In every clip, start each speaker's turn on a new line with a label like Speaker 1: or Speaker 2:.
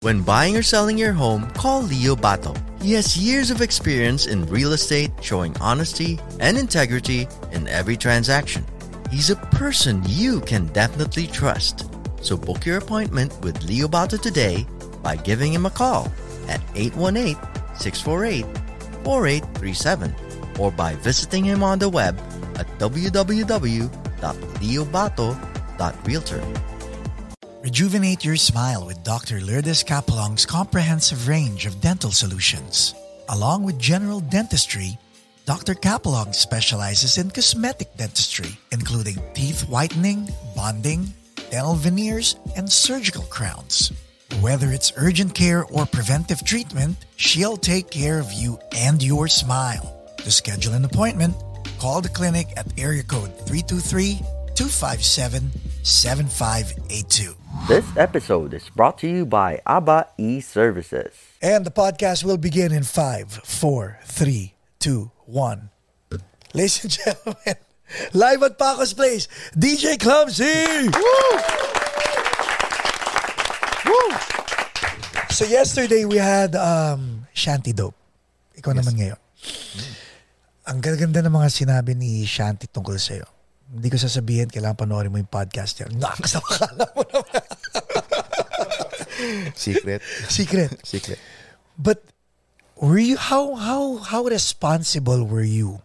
Speaker 1: When buying or selling your home, call Leo Bato. He has years of experience in real estate, showing honesty and integrity in every transaction. He's a person you can definitely trust. So book your appointment with Leo Bato today by giving him a call at 818-648-4837 or by visiting him on the web at www.leobato.realtor.
Speaker 2: Rejuvenate your smile with Dr. Lourdes Capelong's comprehensive range of dental solutions. Along with general dentistry, Dr. Capelong specializes in cosmetic dentistry, including teeth whitening, bonding, dental veneers, and surgical crowns. Whether it's urgent care or preventive treatment, she'll take care of you and your smile. To schedule an appointment, call the clinic at area code 323 257 7582.
Speaker 1: This episode is brought to you by ABBA e-Services.
Speaker 2: And the podcast will begin in five, four, three, two, one. Ladies and gentlemen, live at Paco's Place, DJ Clumsy! So yesterday we had um, Shanty Dope. Ikaw naman ngayon. Ang ganda ng mga sinabi ni Shanty tungkol sa'yo. Hindi ko sasabihin, kailangan panoorin mo yung podcast niya. Nakakasabakala mo naman.
Speaker 3: Secret.
Speaker 2: Secret.
Speaker 3: Secret.
Speaker 2: But were you how how how responsible were you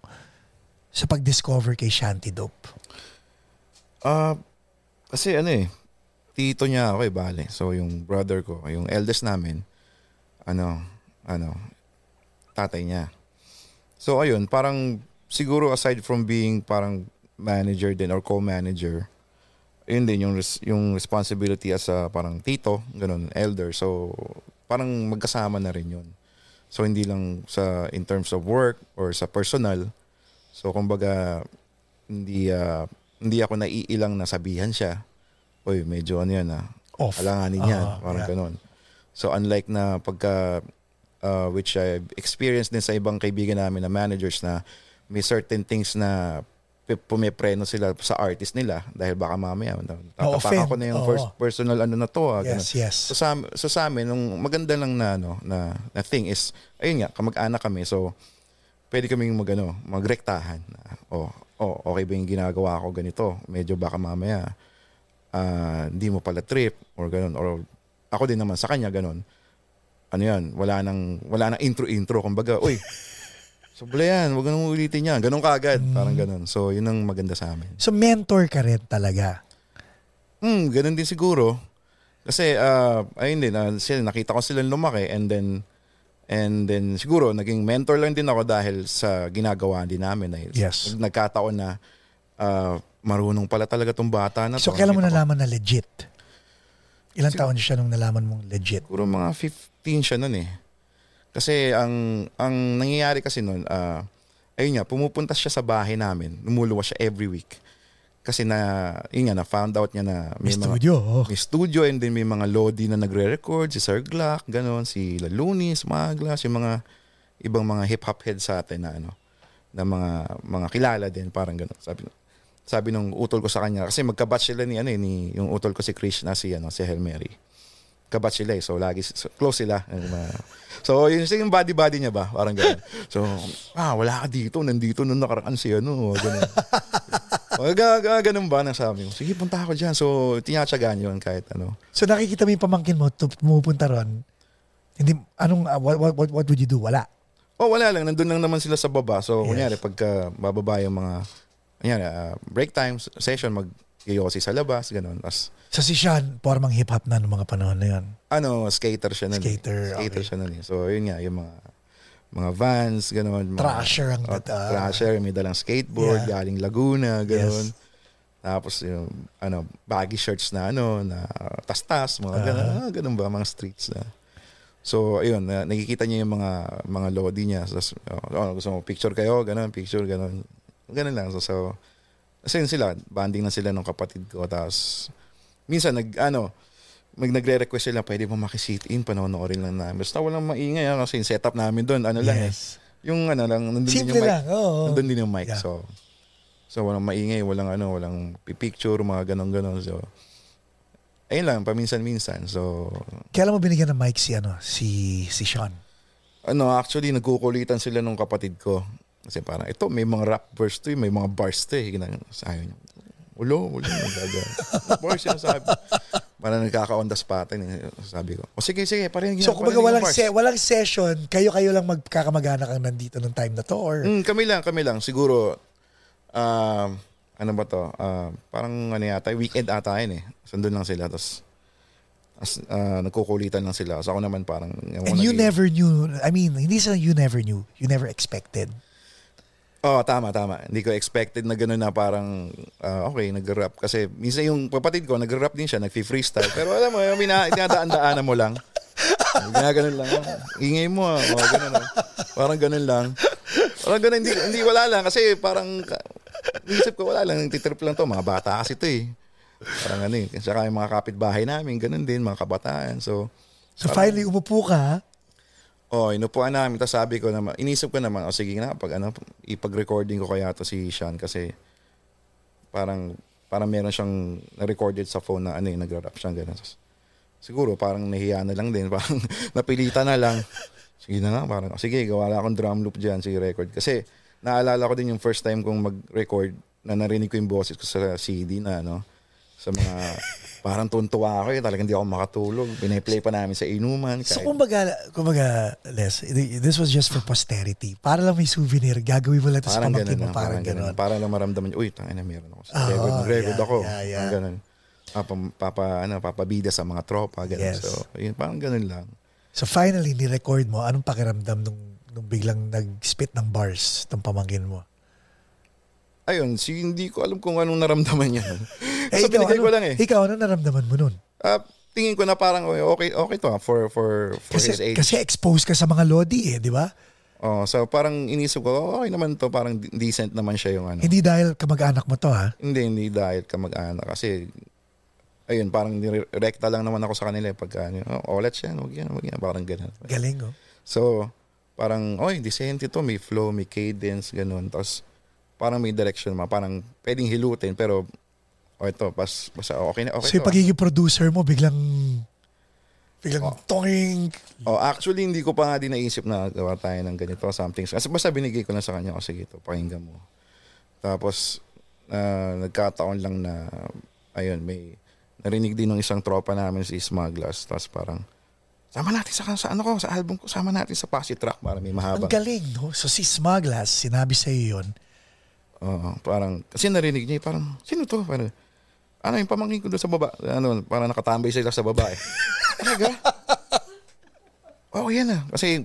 Speaker 2: sa pag-discover kay Shanty Dope?
Speaker 3: Ah, kasi ano eh, tito niya ako eh, bale. So yung brother ko, yung eldest namin, ano, ano, tatay niya. So ayun, parang siguro aside from being parang manager din or co-manager, yun din yung res- yung responsibility as a parang tito, ganun, elder. So parang magkasama na rin yun. So hindi lang sa in terms of work or sa personal. So kumbaga hindi ah, hindi ako naiilang na sabihan siya. Oy, medyo ano yan ah.
Speaker 2: Off.
Speaker 3: Alanganin yan.
Speaker 2: Ah,
Speaker 3: parang
Speaker 2: yeah.
Speaker 3: ganun. So unlike na pagka uh, which I've experienced din sa ibang kaibigan namin na managers na may certain things na pumipreno sila sa artist nila dahil baka mamaya tatapak ako na yung
Speaker 2: Oo.
Speaker 3: first personal ano na to ah, ganun.
Speaker 2: Yes, yes.
Speaker 3: So sa, so sa amin, nung maganda lang na, ano, na, na thing is, ayun nga, kamag-anak kami. So, pwede kaming mag, ano, magrektahan. Na, oh, oh, okay ba yung ginagawa ko ganito? Medyo baka mamaya, ah, hindi mo pala trip or ganun. Or ako din naman sa kanya, ganun. Ano yan, wala nang, wala nang intro-intro. Kumbaga, uy, sobra yan, huwag nang ulitin yan. Ganun kaagad, parang ganun. So, yun ang maganda sa amin.
Speaker 2: So mentor ka rin talaga.
Speaker 3: Hmm, ganun din siguro. Kasi uh, ayun din, ah, sila, nakita ko silang lumaki and then and then siguro naging mentor lang din ako dahil sa ginagawa din namin. Dahil
Speaker 2: Yes.
Speaker 3: Nagkataon na ah, marunong pala talaga tong bata na to.
Speaker 2: So kailan mo nalaman na legit? Ilang taon siya nung nalaman mong legit?
Speaker 3: Siguro mga 15 siya nun eh. Kasi ang ang nangyayari kasi nun, ah, ayun nga, pumupunta siya sa bahay namin. Lumuluwas siya every week. Kasi na, yun nga, na found out niya na
Speaker 2: May
Speaker 3: mga-
Speaker 2: studio.
Speaker 3: May studio and then may mga Lodi na nagre-record, si Sir Glock, ganon, si Lalunis, Maglas, yung mga ibang mga hip-hop heads sa atin na ano, na mga mga kilala din, parang ganon. Sabi sabi nung utol ko sa kanya kasi magkabatch sila ni ano eh, ni yung utol ko si Krishna si ano si Hail Mary. Kabatch sila eh. So lagi so, close sila. So yun yung body body niya ba? Parang gano'n. So ah wala ka dito, nandito nung nakaraan si ano, gano'n. Mga ga- ganun ba nang sabi ko? Sige, punta ako dyan. So, tinatsagaan yun kahit ano.
Speaker 2: So nakikita mo yung pamangkin mo tu- pumupunta ron. Hindi, anong, uh, what, what, what, would you do? Wala.
Speaker 3: Oh, wala lang. Nandun lang naman sila sa baba. So,
Speaker 2: Yes.
Speaker 3: kunyari, pagka bababa yung mga, kunyari, ah, break time, session, mag yosi sa labas, ganun. Tapos,
Speaker 2: So si Sean, formang hip-hop na noong mga panahon na yun.
Speaker 3: ano, skater siya nun. eh.
Speaker 2: Skater,
Speaker 3: Skater
Speaker 2: okay.
Speaker 3: siya nun. eh. So, yun nga, yung mga, mga vans, ganun. Mga,
Speaker 2: Trasher ang
Speaker 3: oh,
Speaker 2: data.
Speaker 3: Trasher, may dalang skateboard,
Speaker 2: Yeah.
Speaker 3: galing Laguna, ganun.
Speaker 2: Yes.
Speaker 3: Tapos yung ano, baggy shirts na ano, na tas-tas, mga
Speaker 2: Uh-huh.
Speaker 3: ganun, ah, ganun ba, mga streets na. So, ayun, na, nakikita niya yung mga mga lodi niya. So, oh, gusto mo picture kayo, ganun, picture, ganun. Ganun lang. So, so kasi yun sila, banding na sila ng kapatid ko. Tapos, minsan, nag, ano, mag nagre-request sila, pwede mo makisit in, panonoorin lang namin. Basta walang maingay, ah, kasi yung setup namin doon, ano lang eh. Yung ano lang, nandun din yung mic.
Speaker 2: lang. Oo.
Speaker 3: Nandun din yung mic.
Speaker 2: Yeah.
Speaker 3: So, so walang maingay, walang ano, walang picture, mga ganon-ganon. So, ayun lang, paminsan-minsan. So,
Speaker 2: Kailan mo binigyan ng mic si, ano, si, si Sean?
Speaker 3: ano, actually, nagkukulitan sila nung kapatid ko. Kasi parang, ito, may mga rap verse to eh, may mga bars to eh. Ginagawa sa ayaw niya. Ulo, ulo, magaga. bars yung sabi. Parang nagkaka-on the spot. eh. Sabi ko, o sige, sige, parehin
Speaker 2: So, kumbaga walang, se- walang session, kayo-kayo lang magkakamag-anak ang nandito ng time na to? Or,
Speaker 3: Mm, kami lang, kami lang. Siguro, um, ano ba to? Uh, parang ano yata, weekend ata yun eh. Sandun lang sila. Tapos, as, uh, nagkukulitan lang sila. So ako naman parang...
Speaker 2: and you never knew, I mean, hindi sa you never knew, you never expected.
Speaker 3: Oo, oh, tama, tama. Hindi ko expected na gano'n na parang, uh, okay, nag-rap. Kasi minsan yung kapatid ko, nag-rap din siya, nag-freestyle. Pero alam mo, yung mina, dinadaan-daanan mo lang. Ginaganon lang. Ingay mo ah. Oh, ganun, ah. Parang ganun lang. Parang ganun, hindi, hindi wala lang. Kasi parang, isip ko wala lang, titrip lang to. Mga bata kasi to eh. Parang ano eh. Saka yung mga kapitbahay namin, ganun din, mga kabataan. So,
Speaker 2: So finally, umupo ka,
Speaker 3: Oh, inupuan namin. Tapos sabi ko naman, inisip ko naman, oh, sige na, pag ano, ipag-recording ko kaya to si Sean kasi parang, parang meron siyang na-recorded sa phone na ano eh, nagra-rap siya. Ganun. Tapos, siguro parang nahiya na lang din. Parang napilitan na lang. Sige na lang, parang, oh, sige, gawa lang akong drum loop dyan, sige, record. Kasi, naalala ko din yung first time kong mag-record na narinig ko yung boses ko sa CD na, ano, sa mga, parang tuntua ako eh, talagang hindi ako makatulog. Biniplay pa namin sa inuman.
Speaker 2: So
Speaker 3: kahit-
Speaker 2: kumbaga, kumbaga, Les, this was just for posterity. Para lang may souvenir, gagawin mo lang
Speaker 3: Parang
Speaker 2: pamangkin mo. Parang
Speaker 3: parang ganun.
Speaker 2: ganun.
Speaker 3: Para lang maramdaman niyo, uy, tangin na meron ako.
Speaker 2: Ah,
Speaker 3: record,
Speaker 2: oh, yeah,
Speaker 3: ako.
Speaker 2: yeah, yeah.
Speaker 3: Parang ganun. Papa, papa, ano, papabida sa mga tropa, ganun.
Speaker 2: Yes.
Speaker 3: So, yun, parang ganun lang.
Speaker 2: So finally, ni-record mo, anong pakiramdam nung, nung biglang nag-spit ng bars ng pamangkin mo?
Speaker 3: Ayun, si, hindi ko alam kung anong naramdaman niya.
Speaker 2: Eh,
Speaker 3: so,
Speaker 2: ikaw, ano,
Speaker 3: ko lang eh.
Speaker 2: Ikaw, ano naramdaman mo nun?
Speaker 3: Ah, tingin ko na parang, oh, okay, okay to ah, for, for, for his
Speaker 2: Kasi,
Speaker 3: age.
Speaker 2: kasi exposed ka sa mga lodi eh, di ba?
Speaker 3: oh, so, parang inisip ko, oh, okay naman to, parang de- decent naman siya yung ano.
Speaker 2: Hindi dahil kamag-anak mo to ha?
Speaker 3: Hindi, hindi dahil ka mag-anak. Kasi, ayun, parang rekta lang naman ako sa kanila eh, pagka, ano, oh, olet siya, wag yan, wag yan, parang ganun.
Speaker 2: Galing oh.
Speaker 3: So, parang, oy, decent ito, may flow, may cadence, ganun. Tapos, parang may direction ma, parang pwedeng hilutin, pero, oh, ito, pas, basta okay na, okay
Speaker 2: so yung
Speaker 3: to.
Speaker 2: pagiging producer mo, biglang, biglang
Speaker 3: Oh.
Speaker 2: tonging,
Speaker 3: Oh, actually, hindi ko pa nga din naisip na gawa tayo ng ganito, something. Kasi basta binigay ko na sa kanya, oh, sige, ito, pakinggan mo. Tapos, ah, nagkataon lang na, ayun, may, narinig din ng isang tropa namin si Smugglers. Tapos parang, sama natin sa, sa ano ko, sa album ko, sama natin sa Posse Track para may
Speaker 2: ang
Speaker 3: mahabang.
Speaker 2: galing no? So si Smuglas, sinabi sa iyo yun,
Speaker 3: Oo, parang, kasi narinig niya, eh, parang, sino to? Parang, ano yung pamangkin ko doon sa baba? Ano, parang nakatambay sila sa baba eh. Talaga? Oo, yan ah. Kasi,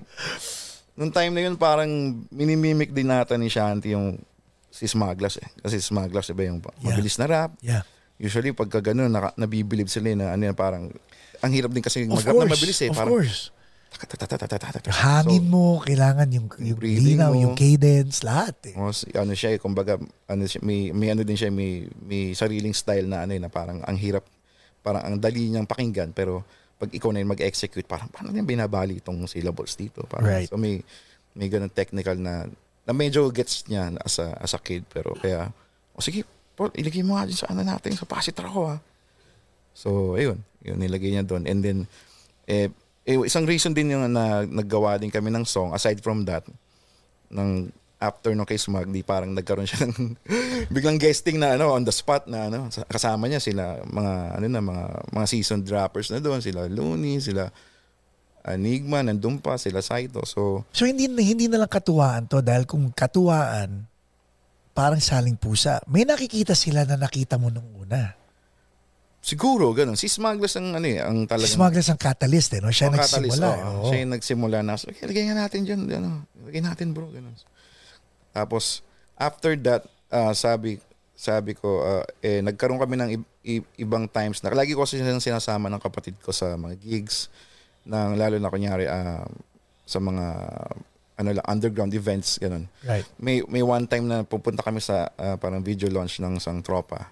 Speaker 3: nung time na yun, parang minimimic din natin ni Shanti yung si Smugglers eh. Kasi Smugglers, iba yung
Speaker 2: Yeah.
Speaker 3: mabilis na rap.
Speaker 2: yeah.
Speaker 3: Usually, pagka ganun, naka, nabibilib sila eh, na ano yan, parang, ang hirap din kasi mag-rap na mabilis eh.
Speaker 2: of
Speaker 3: Parang,
Speaker 2: course. Hangin
Speaker 3: so,
Speaker 2: mo, kailangan yung, yung linaw, yung cadence, lahat. Eh.
Speaker 3: Ano siya, eh, kumbaga, ano siya, may, may ano din siya, may, may sariling style na ano eh, na parang ang hirap, parang ang dali niyang pakinggan, pero pag ikaw na yung mag-execute, parang paano niya binabali itong syllables dito? Parang,
Speaker 2: right.
Speaker 3: So may, may ganun technical na, na medyo gets niya as a, as a kid, pero kaya, o oh, sige, Paul, ilagay mo nga dyan sa ano natin, sa pasit ako ha. Ah. So, ayun, yun, nilagay niya doon. And then, eh, eh, isang reason din yung na naggawa din kami ng song, aside from that, ng after no kay Smug, di parang nagkaroon siya ng biglang guesting na ano on the spot na ano sa- kasama niya sila mga ano na mga mga seasoned rappers na doon sila Looney sila Enigma nandun pa sila Saito so
Speaker 2: So hindi hindi na lang katuwaan to dahil kung katuwaan parang saling pusa. May nakikita sila na nakita mo nung una.
Speaker 3: Siguro ganun si Smuggles ang ano eh ang
Speaker 2: Si
Speaker 3: talagang
Speaker 2: Smugglers ang catalyst eh, no? Siya
Speaker 3: Oh,
Speaker 2: nagsimula.
Speaker 3: oo.
Speaker 2: eh, oo.
Speaker 3: Siya yung nagsimula na. So, lagyan nga natin dyan. Ano, lagyan natin bro. Ganun. Tapos, after that, ah, sabi sabi ko, ah, eh, nagkaroon kami ng i- ibang times na, lagi ko kasi silang sinasama ng kapatid ko sa mga gigs, ng, lalo na kunyari ah, sa mga ano lang, underground events, ganun.
Speaker 2: Right.
Speaker 3: May, may one time na pupunta kami sa ah, parang video launch ng isang tropa.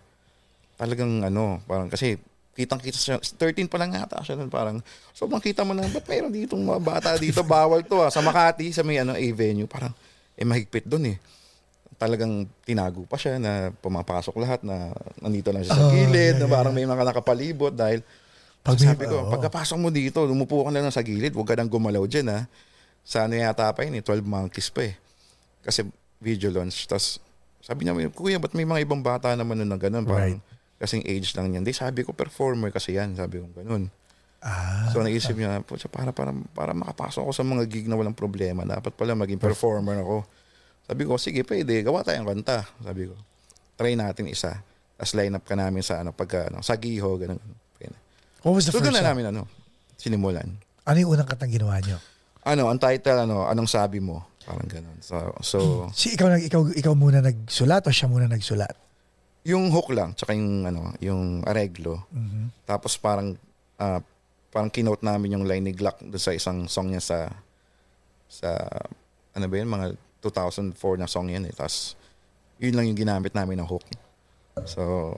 Speaker 3: Talagang ano, parang kasi kitang-kita siya, 13 pa lang yata siya nun, parang, sobrang kita mo na, ba't mayroon ditong mga bata dito, bawal to ah, sa Makati, sa may ano, A venue, parang, eh mahigpit doon eh. talagang tinago pa siya na pumapasok lahat na nandito lang siya sa
Speaker 2: Oh,
Speaker 3: gilid,
Speaker 2: yeah,
Speaker 3: na parang may mga nakapalibot dahil
Speaker 2: Pag
Speaker 3: so sabi ko,
Speaker 2: oo.
Speaker 3: pagkapasok mo dito, lumupo ka na lang sa gilid, huwag ka nang gumalaw dyan ha. Sa ano yata pa yun eh, 12 monkeys pa eh. Kasi video launch. Tapos sabi niya, kuya, ba't may mga ibang bata naman nun na ganun? Parang kasing age lang yan. Di sabi ko, performer kasi yan. Sabi ko, ganun.
Speaker 2: Ah,
Speaker 3: So naisip niya, po para, para, para makapasok ako sa mga gig na walang problema, dapat pala maging performer ako. Sabi ko, sige, pwede, gawa tayong kanta. Sabi ko, try natin isa. Tapos line up ka namin sa, ano, pagka, ano, sa Giho, ganun.
Speaker 2: What was the
Speaker 3: So
Speaker 2: first
Speaker 3: na namin, ano, sinimulan.
Speaker 2: Ano yung unang kantang ginawa niyo?
Speaker 3: Ano, ang title, ano, anong sabi mo? Parang ganun. So, so
Speaker 2: Si ikaw nag ikaw ikaw muna nagsulat o siya muna nagsulat?
Speaker 3: Yung hook lang, tsaka yung, ano, yung areglo.
Speaker 2: Mhm.
Speaker 3: Tapos parang, ah, parang kinote namin yung line ni Glock doon sa isang song niya sa, sa, ano ba yun, mga 2004 na song yan eh. Tapos, yun lang yung ginamit namin ng hook. So,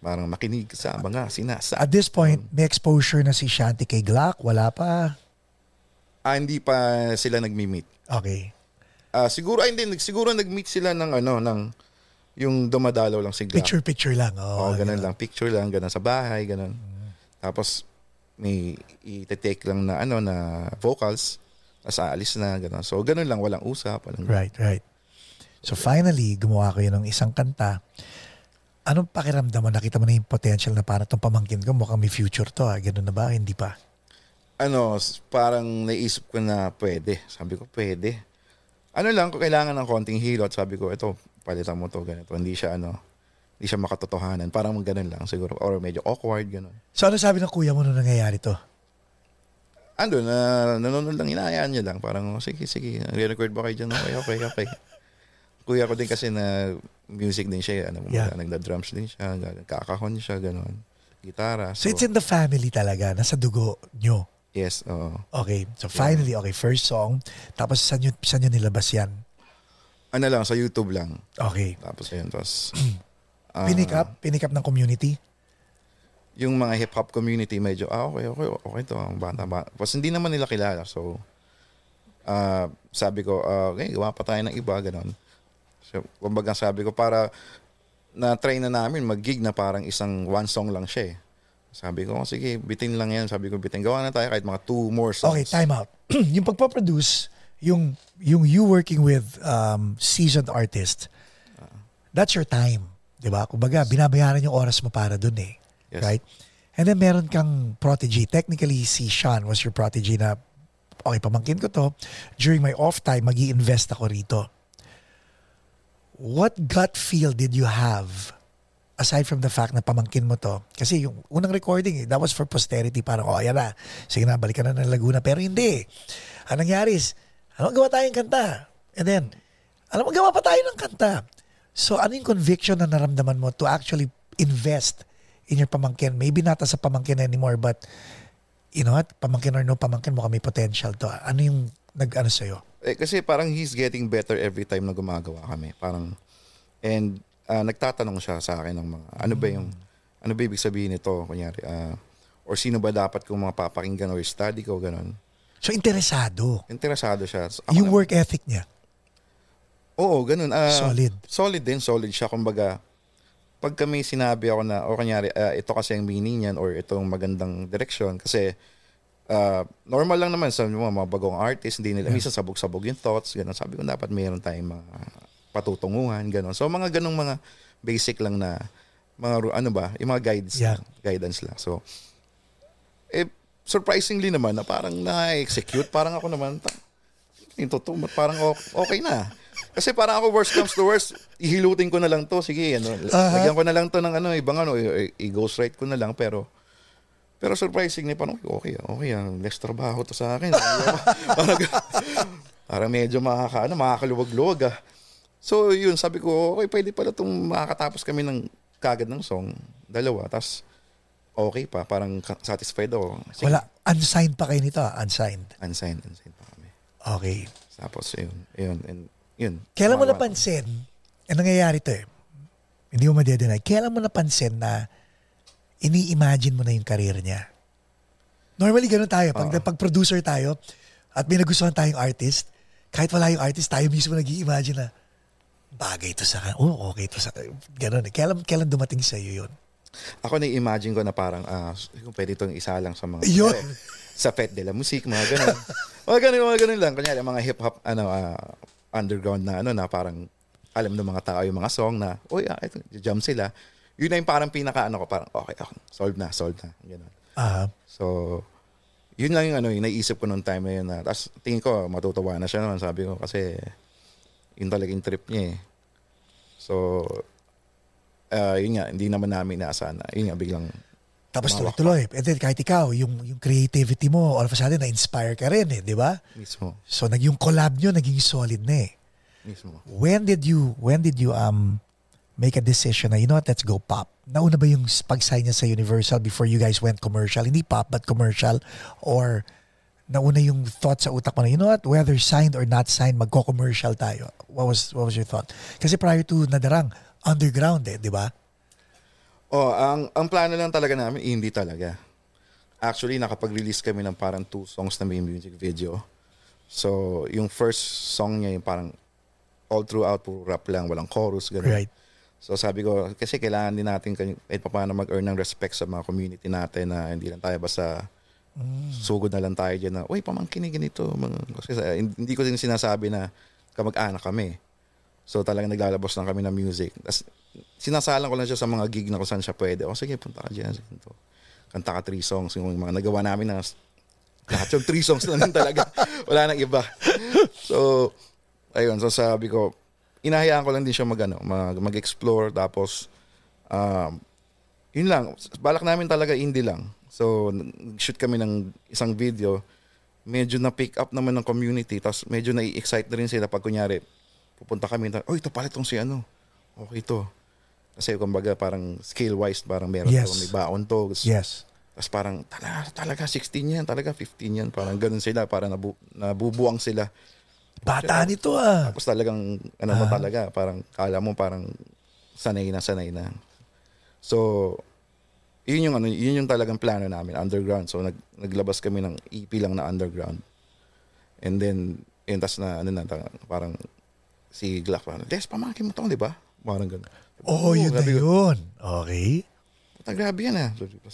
Speaker 3: parang makinig sa mga sinasa.
Speaker 2: At this point, may exposure na si Shanti kay Glock? Wala pa?
Speaker 3: Ah, hindi pa sila nagmi-meet.
Speaker 2: Okay.
Speaker 3: Ah, siguro, ay hindi, siguro nag-meet sila ng ano, ng, yung dumadalaw lang si Glock.
Speaker 2: Picture-picture lang.
Speaker 3: Oo,
Speaker 2: Oh,
Speaker 3: ganun lang. Picture lang, ganun sa bahay, ganun. Tapos, may i-take lang na ano na vocals, tapos aalis na, ganun. So, ganun lang, walang usap. Walang,
Speaker 2: Right, right. So finally, gumawa kayo ng isang kanta. Anong pakiramdam mo? Nakita mo na yung potential na parang itong pamangkin ko, mukhang may future to. Ah. Ganun na ba? Hindi pa.
Speaker 3: Ano, parang naisip ko na pwede. Sabi ko, pwede. Ano lang, kung kailangan ng konting hilot, sabi ko, ito, palitan mo to, ganito. Hindi siya, ano, hindi siya makatotohanan. Parang ganun lang, siguro. Or medyo awkward, ganun.
Speaker 2: So ano sabi ng kuya mo nung nangyayari to?
Speaker 3: Ando, na nanonood lang, inayaan niya lang. Parang, oh, sige, sige, re-record ba kayo dyan? Okay, okay, okay. Kuya ko din kasi na music din siya. Ano,
Speaker 2: Yeah.
Speaker 3: Nagda-drums din siya, kakahon siya, gano'n. Gitara.
Speaker 2: So it's in the family talaga, nasa dugo nyo.
Speaker 3: Yes, oo.
Speaker 2: Okay, so finally, okay, first song. Tapos saan nyo, saan nyo nilabas yan?
Speaker 3: Ano lang, sa YouTube lang.
Speaker 2: Okay.
Speaker 3: Tapos ayun, tapos... ah,
Speaker 2: Pinick up? Pinick up ng community?
Speaker 3: yung mga hip-hop community medyo, ah, okay, okay, okay to, ang bata, bata. Tapos hindi naman nila kilala, so, ah, sabi ko, ah, okay, gawa pa tayo ng iba, ganon. So, kumbaga sabi ko, para, na-try na namin mag-gig na parang isang one song lang siya eh. Sabi ko, oh, sige, bitin lang yan. Sabi ko, bitin. Gawa na tayo kahit mga two more songs.
Speaker 2: Okay, time out. yung pagpaproduce, yung, yung you working with um, seasoned artist, that's your time. Di ba? Kumbaga, binabayaran yung oras mo para dun eh.
Speaker 3: Yes.
Speaker 2: Right? And then meron kang protege. Technically, si Sean was your protege na, okay, pamangkin ko to. During my off time, mag invest ako rito. What gut feel did you have aside from the fact na pamangkin mo to, kasi yung unang recording, eh, that was for posterity, parang, oh, ayan na, sige na, balikan na ng Laguna. Pero hindi. Ang nangyari is, alam mo, gawa tayong kanta. And then, alam mo, gawa pa tayo ng kanta. So, ano yung conviction na naramdaman mo to actually invest in your pamangkin? Maybe not as a pamangkin anymore, but, you know what, pamangkin or no pamangkin mo kami potential to. Ano yung nag-ano sa'yo?
Speaker 3: Eh, kasi parang he's getting better every time na gumagawa kami. Parang, and ah, nagtatanong siya sa akin ng mga, ano ba yung, ano ba ibig sabihin nito? Kunyari, ah, or sino ba dapat kong mga papakinggan or study ko, ganun.
Speaker 2: So, interesado.
Speaker 3: Interesado siya. So, ako
Speaker 2: Yung
Speaker 3: naman-
Speaker 2: work ethic niya.
Speaker 3: Oo, ganun. Ah,
Speaker 2: Solid.
Speaker 3: Solid din, solid siya. Kumbaga, pag kami sinabi ako na, o kanyari, ah, ito kasi ang meaning niyan or itong magandang direksyon. Kasi, ah, normal lang naman sa mga, mga bagong artist, hindi nila, minsan sabog-sabog yung thoughts, ganun. Sabi ko, dapat mayroon tayong mga patutunguhan, ganun. So, mga ganong mga basic lang na, mga, ano ba, yung mga guides,
Speaker 2: Yeah.
Speaker 3: guidance lang. So, eh, surprisingly naman, na parang na-execute, parang ako naman, ta- yung totoo, parang okay na. Kasi parang ako worst comes to worst, ihilutin ko na lang to. Sige, ano,
Speaker 2: Aha.
Speaker 3: lagyan ko na lang to ng ano, ibang ano, i-ghostwrite ko na lang. Pero, pero surprisingly, parang okay, okay, ang next trabaho to sa akin. parang, parang medyo makaka, ano, makakaluwag-luwag ah. So, yun, sabi ko, okay, pwede pala itong makakatapos kami ng kagad ng song. Dalawa, tas okay pa, parang satisfied ako. Sige,
Speaker 2: Wala. Unsigned pa kayo nito, ah, unsigned.
Speaker 3: Unsigned, unsigned pa kami.
Speaker 2: Okay.
Speaker 3: Tapos, yun, yun, and, yun.
Speaker 2: Kailan mo napansin, eh nangyayari to eh, hindi mo madedeny, kailan mo napansin na ini-imagine mo na yung career niya? Normally, ganun tayo. Pag, pag producer tayo, at may nagustuhan tayong artist, kahit wala yung artist, tayo mismo nag imagine na, bagay to sa kanya. Oh, okay to sa Ganun. eh. Kailan, kailan dumating sa iyo yun?
Speaker 3: Ako na-imagine ko na parang, ah, kung pwede itong isa lang sa mga...
Speaker 2: Yun.
Speaker 3: sa Fête de la Musique, mga ganun. mga ganun, mga ganun lang. Kunyari, mga hip-hop, ano, ah, underground na, ano, na parang, alam ng mga tao yung mga song na, uy, ah, ito, jam sila. Yun na yung parang pinaka, ano ko, parang, okay, okay, solve na, solve na. Ganun.
Speaker 2: Ah,
Speaker 3: So, yun lang yung ano, yung naisip ko nung time na yun. Na, tapos tingin ko, matutuwa na siya naman, sabi ko, kasi yun talaga yung trip niya eh. So, ah, yun nga, hindi naman namin inaasahan na, yun nga, biglang,
Speaker 2: tapos tuloy-tuloy. And then kahit ikaw, yung, yung creativity mo, all of a sudden, na-inspire ka rin eh, di ba?
Speaker 3: mismo,
Speaker 2: So, nag, yung collab nyo, naging solid na eh.
Speaker 3: mismo.
Speaker 2: When did you, when did you um make a decision na, you know what, let's go pop? Nauna ba yung pag-sign niya sa Universal before you guys went commercial? Hindi pop, but commercial? Or nauna yung thought sa utak mo na, you know what, whether signed or not signed, magko-commercial tayo. What was, what was your thought? Kasi prior to Nadarang, underground eh, di ba?
Speaker 3: Oh, ang ang plano lang talaga namin, hindi talaga. Actually, nakapag-release kami ng parang two songs na may music video. So, yung first song niya yung parang all throughout, puro rap lang, walang chorus, gano'n.
Speaker 2: Right.
Speaker 3: So sabi ko, kasi kailangan din natin kahit pa paano mag-earn ng respect sa mga community natin na hindi lang tayo basta sugod na lang tayo dyan na, uy, pamangkin ni ganito. Kasi sa- hindi ko din sinasabi na kamag-anak kami. So talagang naglalabas lang kami ng music. Tapos sinasalang ko lang siya sa mga gig na kung saan siya pwede. O sige, punta ka dyan. Ganito. Kanta ka three songs. Yung mga nagawa namin na lahat yung three songs lang din talaga. Wala nang iba. So, ayun. So sabi ko, inahayaan ko lang din siya mag, ano, mag, mag-explore. Tapos, um, yun lang. Balak namin talaga indie lang. So, nag-shoot kami ng isang video. Medyo na-pick up naman ng community. Tapos medyo na-excite na rin sila pag kunyari, pupunta kami. Oh, ito pala itong si ano. Okay to. Kasi kumbaga parang skill-wise, parang meron
Speaker 2: Yes.
Speaker 3: may baon to.
Speaker 2: Yes.
Speaker 3: Tapos parang, talaga, talaga 16 yan, talaga 15 yan. Parang ganun sila, parang nabu, nabubuang sila.
Speaker 2: Bata nito ah.
Speaker 3: Tapos talagang, ano mo talaga, parang kala mo parang sanay na, sanay na. So, yun yung, ano, yun yung talagang plano namin, underground. So, nag, naglabas kami ng EP lang na underground. And then, yun, tas na, ano na, parang si Glock, parang, Des, pamangkin mo to, di ba? Parang ganun.
Speaker 2: Oo, yun na
Speaker 3: ko,
Speaker 2: yun. Okay.
Speaker 3: Puta, grabe yan ah.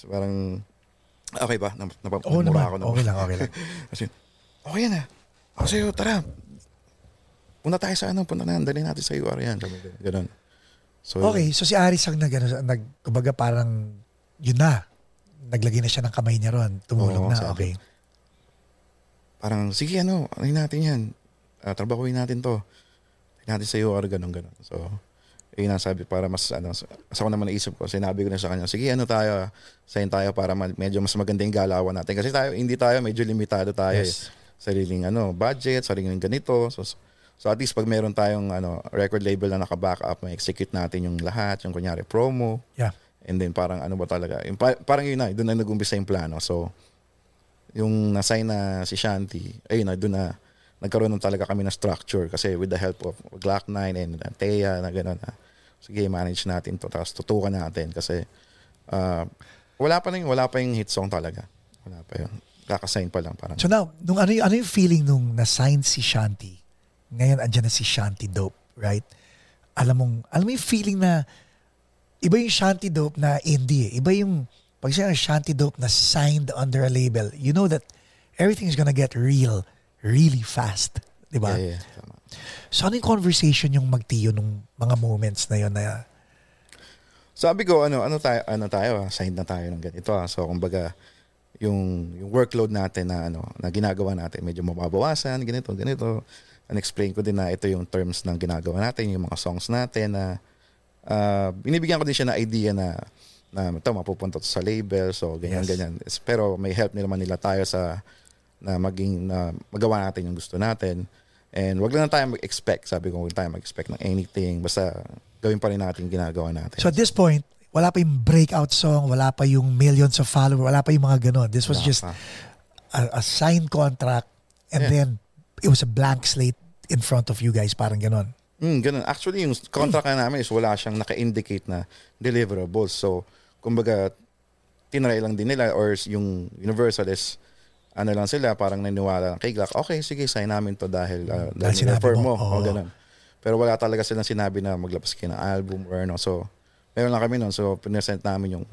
Speaker 3: Parang, okay ba? Nap, nap,
Speaker 2: Oo
Speaker 3: napamura
Speaker 2: naman.
Speaker 3: ako
Speaker 2: Okay lang, okay lang.
Speaker 3: Kasi, okay ah. Ako sa'yo, tara. Punta tayo sa ano, punta na, dali natin sa UR yan. Ganun. So,
Speaker 2: Okay, so si Aris ang nag, ano, nag kumbaga parang, yun na. Naglagay na siya ng kamay niya ron. Tumulong
Speaker 3: Oo,
Speaker 2: na.
Speaker 3: sabi.
Speaker 2: Okay.
Speaker 3: Parang, sige ano, ano natin yan. Uh, trabahuin natin to. Dali natin sa UR, ganun, ganun. So, yun ang sabi para mas ano sa sa ako naman naisip ko sinabi ko na sa kanya sige ano tayo sign tayo para ma- medyo mas maganda yung galawan natin kasi tayo hindi tayo medyo limitado tayo
Speaker 2: Yes.
Speaker 3: eh. sariling ano budget sariling ganito so so at least pag meron tayong ano record label na naka-back up may execute natin yung lahat yung kunyari promo
Speaker 2: Yeah.
Speaker 3: And then parang ano ba talaga yung, pa- parang yun na doon na nag-umpisa yung plano. So yung na-sign na si Shanti ayun na doon na nagkaroon ng talaga kami ng structure. Kasi with the help of Glock 9 and uh, Thea na gano'n na sige manage natin to tapos tutukan natin. Kasi uh, wala pa rin wala pa yung hit song talaga. Wala pa yun kakasign pa lang parang.
Speaker 2: So now, nung ano, yung- ano yung feeling nung na-sign si Shanti? Ngayon, andyan na si Shanti Dope, right? Alam mong, alam mo yung feeling na iba yung Shanti Dope na indie eh. Iba yung, pag siya Shanti Dope na signed under a label, you know that everything is gonna get real really fast. Di ba?
Speaker 3: yeah, yeah, tama.
Speaker 2: So ano yung conversation yung magtiyo nung mga moments na yun na
Speaker 3: Sabi ko, ano, ano tayo, ano tayo, ah, signed na tayo ng ganito. Ah. So, kumbaga, yung, yung workload natin na, ano, na ginagawa natin, medyo mababawasan, ganito, ganito. And explain ko din na ito yung terms ng ginagawa natin, yung mga songs natin na ah, binibigyan ko din siya na idea na na ito mapupunta to sa label so ganyan
Speaker 2: Yes.
Speaker 3: ganyan pero may help nila man nila tayo sa na maging na magawa natin yung gusto natin and wag lang tayo mag-expect sabi ko wag tayo mag-expect ng anything basta gawin pa rin natin ginagawa natin
Speaker 2: So at this point, wala pa yung breakout song, wala pa yung millions of followers, wala pa yung mga ganon. This was
Speaker 3: Wala
Speaker 2: just
Speaker 3: pa.
Speaker 2: a, a signed contract and
Speaker 3: Yeah.
Speaker 2: then it was a blank slate in front of you guys, parang ganon.
Speaker 3: Mm, ganun. Actually, yung contract na namin is wala siyang naka-indicate na deliverables. So, kumbaga, tinry lang din nila or yung Universal is ano lang sila, parang naniwala lang kay Glock, okay, sige, sign namin to dahil, uh,
Speaker 2: Dahil
Speaker 3: dahil
Speaker 2: sinabi mo,
Speaker 3: mo.
Speaker 2: oo.
Speaker 3: O, ganun. Pero wala talaga silang sinabi na maglabas kayo ng album or ano. So, meron lang kami nun. So, pinesent namin yung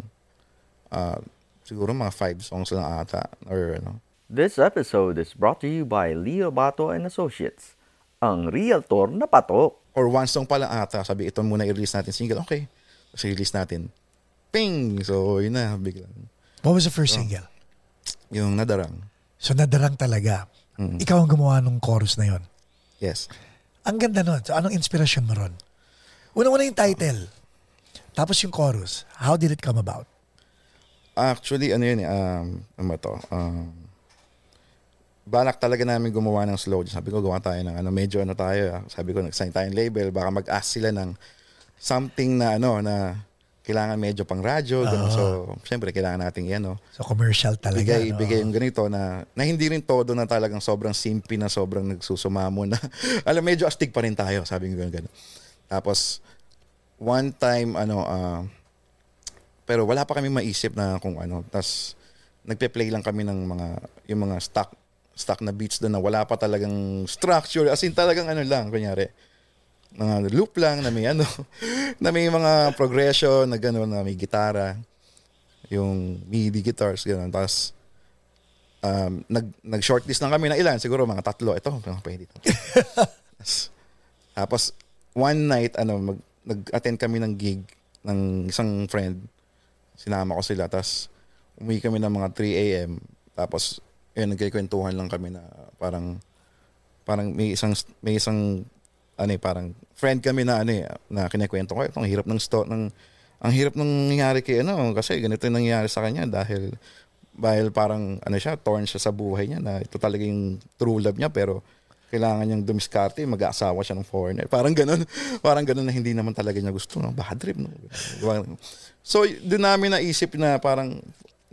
Speaker 3: uh, siguro mga five songs lang ata or ano.
Speaker 4: This episode is brought to you by Leo Bato and Associates, ang realtor na patok.
Speaker 3: Or one song pa lang ata. Sabi, ito muna i-release natin single. Okay. Tapos release natin. Ping! So, yun na. Biglang.
Speaker 2: What was the first single?
Speaker 3: Yung nadarang.
Speaker 2: So nadarang talaga.
Speaker 3: Mm.
Speaker 2: Ikaw ang gumawa ng chorus na yon.
Speaker 3: Yes.
Speaker 2: Ang ganda nun. So, anong inspiration mo ron? Una-una yung title. Tapos yung chorus. How did it come about?
Speaker 3: Actually, ano yun eh, um, ano ba to? Um, balak talaga namin gumawa ng slow. Sabi ko, gawa tayo ng ano, medyo ano tayo. ah. Sabi ko, nag-sign tayong label. Baka mag-ask sila ng something na ano, na kailangan medyo pang radyo.
Speaker 2: Ah.
Speaker 3: So, syempre, kailangan natin yan, no?
Speaker 2: So commercial talaga.
Speaker 3: Bigay,
Speaker 2: no?
Speaker 3: bigay yung ganito na, na hindi rin todo na talagang sobrang simpi na sobrang nagsusumamo na. alam, medyo astig pa rin tayo. Sabi ko ganun. Tapos, one time, ano, ah, pero wala pa kami maisip na kung ano. Tapos, nagpe-play lang kami ng mga, yung mga stock, stock na beats doon na wala pa talagang structure. As in talagang ano lang, kunyari. Mga loop lang na may ano, na may mga progression, na gano'n, na may gitara. Yung MIDI guitars, gano'n. Tapos, um, nag, nag-shortlist lang kami na ilan, siguro mga tatlo. Ito, mga pwede ito. tapos, one night, ano, mag, nag-attend kami ng gig ng isang friend. Sinama ko sila. Tapos, umuwi kami ng mga 3 a.m. Tapos, yun, nagkikwentuhan lang kami na parang, parang may isang, may isang, ano eh, parang friend kami na ano eh, na kinikwento ko, itong hirap ng sto, ng, ang hirap ng nangyari kay ano, kasi ganito yung nangyari sa kanya dahil, dahil parang, ano siya, torn siya sa buhay niya na ito talaga yung true love niya, pero kailangan niyang dumiskarte, mag-aasawa siya ng foreigner. Parang ganun. Parang ganun na hindi naman talaga niya gusto. No? Bad trip. No? So, doon namin naisip na parang,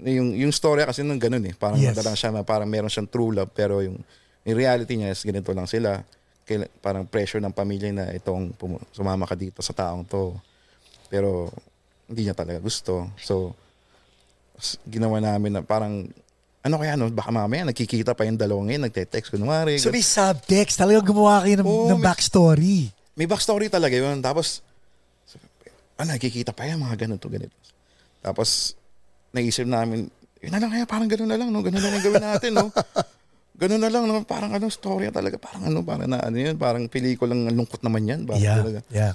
Speaker 3: yung, yung story kasi nung ganun eh. Parang
Speaker 2: Yes.
Speaker 3: yes. siya na parang meron siyang true love, pero yung, in reality niya is ganito lang sila. Kaila, parang pressure ng pamilya na itong pumu- sumama ka dito sa taong to. Pero, hindi niya talaga gusto. So, ginawa namin na parang, ano kaya no, baka mamaya nagkikita pa yung dalawang ngayon, nagte-text, kunwari.
Speaker 2: So may subtext. Talagang gumawa kayo ng,
Speaker 3: Oo,
Speaker 2: ng
Speaker 3: may-
Speaker 2: backstory.
Speaker 3: may backstory talaga yun. Tapos, ano, nakikita pa yan, mga ganito, ganito. Tapos, naisip namin, yun na lang kaya, parang ganun na lang, no? Ganun na lang gawin natin, no? Ganun na lang, no? Parang anong story talaga, parang ano, parang na, ano yun, parang pelikulang lungkot naman yan. Parang
Speaker 2: Yeah,
Speaker 3: talaga,
Speaker 2: yeah.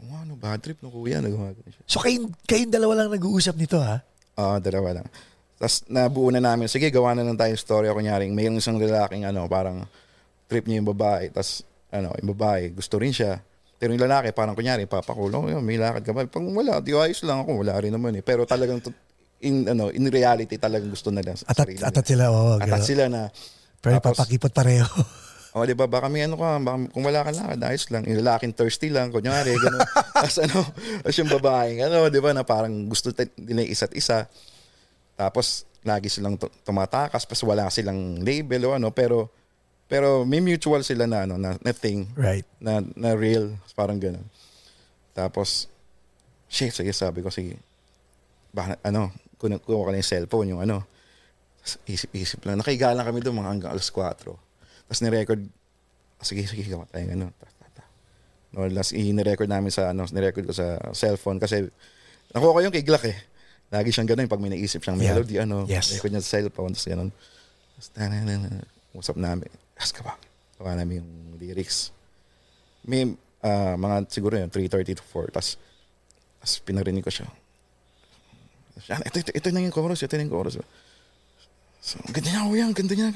Speaker 3: oh, ano, bad trip, no, kuya, nagawa siya.
Speaker 2: So kayong, kayong dalawa lang nag-uusap nito ha?
Speaker 3: Oo, dalawa lang. Tapos nabuo na namin, sige, gawa na lang tayong story. Kunyaring, mayroong isang lalaking, ano, parang trip niya yung babae. Tapos, ano, yung babae, gusto rin siya. Pero yung lalaki, parang kunyari, papakulong, yun, may lakad ka ba? Pag wala, di ayos lang ako, wala rin naman eh. Pero talagang, in, ano, in reality, talagang gusto na lang sa
Speaker 2: Atat,
Speaker 3: sarili
Speaker 2: atat sila. Oh,
Speaker 3: Atat
Speaker 2: ganun.
Speaker 3: sila na,
Speaker 2: Pero
Speaker 3: Tapos-
Speaker 2: papakipot pareho.
Speaker 3: o, di ba, baka may ano ka, baka, kung wala ka lakad, ayos lang. Yung lalaking thirsty lang, kunyari, gano'n. Tapos ano, tapos yung babaeng, ano, di ba, na parang gusto nila isa't isa. Tapos, lagi silang tu- tumatakas, pas wala silang label o ano, pero, pero may mutual sila na, ano, na, na thing,
Speaker 2: right.
Speaker 3: na, na real, parang gano'n. Tapos, shit, sige, sabi ko, sige, baka, ano, kuha ka na yung cellphone, yung ano, Tapos isip-isip lang. Nakahiga lang kami doon mga hanggang alas 4. Tapos ni-record, ah, sige, sige, gawa tayo ano. No, last, i-record namin sa, ano, ni-record ko sa cellphone kasi nakuha ko yung kay Glock eh. Lagi siyang ganun pag may naisip siyang
Speaker 2: Yeah.
Speaker 3: melody, ano,
Speaker 2: Yes.
Speaker 3: record niya sa cellphone, tapos ganun. Tapos, usap namin. Ask ka ba? Gawa namin yung lyrics. May ah, mga siguro yun, 3.30 to 4. Tapos, tapos pinarinig ko siya. Siya, Ito, ito, ito na yung chorus, ito na yung chorus. So, ganda niya ako yan, ganda niya.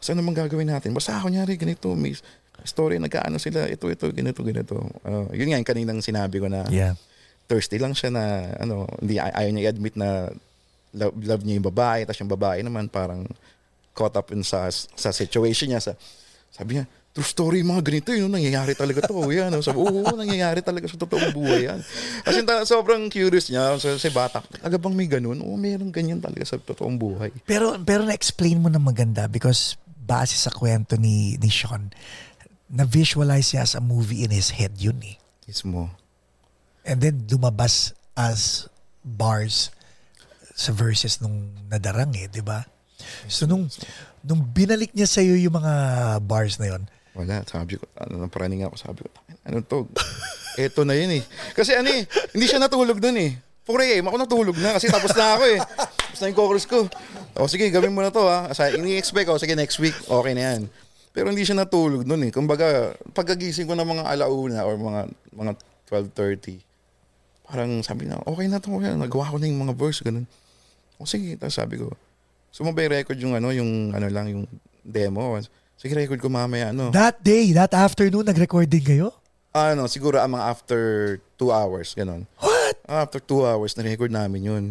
Speaker 3: Saan naman gagawin natin? Basta ako nyari, ganito, may story, nagkaano sila, ito, ito, ganito, ganito. Ano, yun nga yung kaninang sinabi ko na
Speaker 2: Yeah.
Speaker 3: thirsty lang siya na, ano, hindi, ay- ayaw niya i-admit na love, love niya yung babae, tapos yung babae naman parang caught up in sa, sa situation niya. Sa, sabi niya, true story mga ganito yun, nangyayari talaga to. Yan, no? sabi, oo, nangyayari talaga sa totoong buhay yan. Kasi ta- sobrang curious niya, sa, si bata, talaga bang may ganun? Oo, meron ganyan talaga sa totoong buhay.
Speaker 2: Pero pero na-explain mo na maganda because base sa kwento ni ni Sean, na-visualize niya as a movie in his head yun eh.
Speaker 3: Mismo.
Speaker 2: And then lumabas as bars sa verses nung nadarang eh, di ba? So nung, nung binalik niya sa'yo yung mga bars na yon,
Speaker 3: Wala, sabi ko, ano, napraning ako, sabi ko, ano to? Eto na yun eh. Kasi ano eh, hindi siya natulog dun eh. 4 AM, ako natulog na kasi tapos na ako eh. Tapos na yung chorus ko. O sige, gawin mo na to ha. Kasi ini-expect ko, sige next week, okay na yan. Pero hindi siya natulog dun eh. Kumbaga, pagkagising ko ng mga alauna or mga mga 12.30, parang sabi na, okay na to, okay na. Nagawa ko na yung mga verse, ganun. O sige, tapos sabi ko, sumabay record yung ano, yung ano lang, yung demo. Sige, record ko mamaya, ano.
Speaker 2: That day, that afternoon, nag-record din kayo?
Speaker 3: ano, siguro ang mga after two hours, ganun.
Speaker 2: What?
Speaker 3: After two hours, na-record namin yun.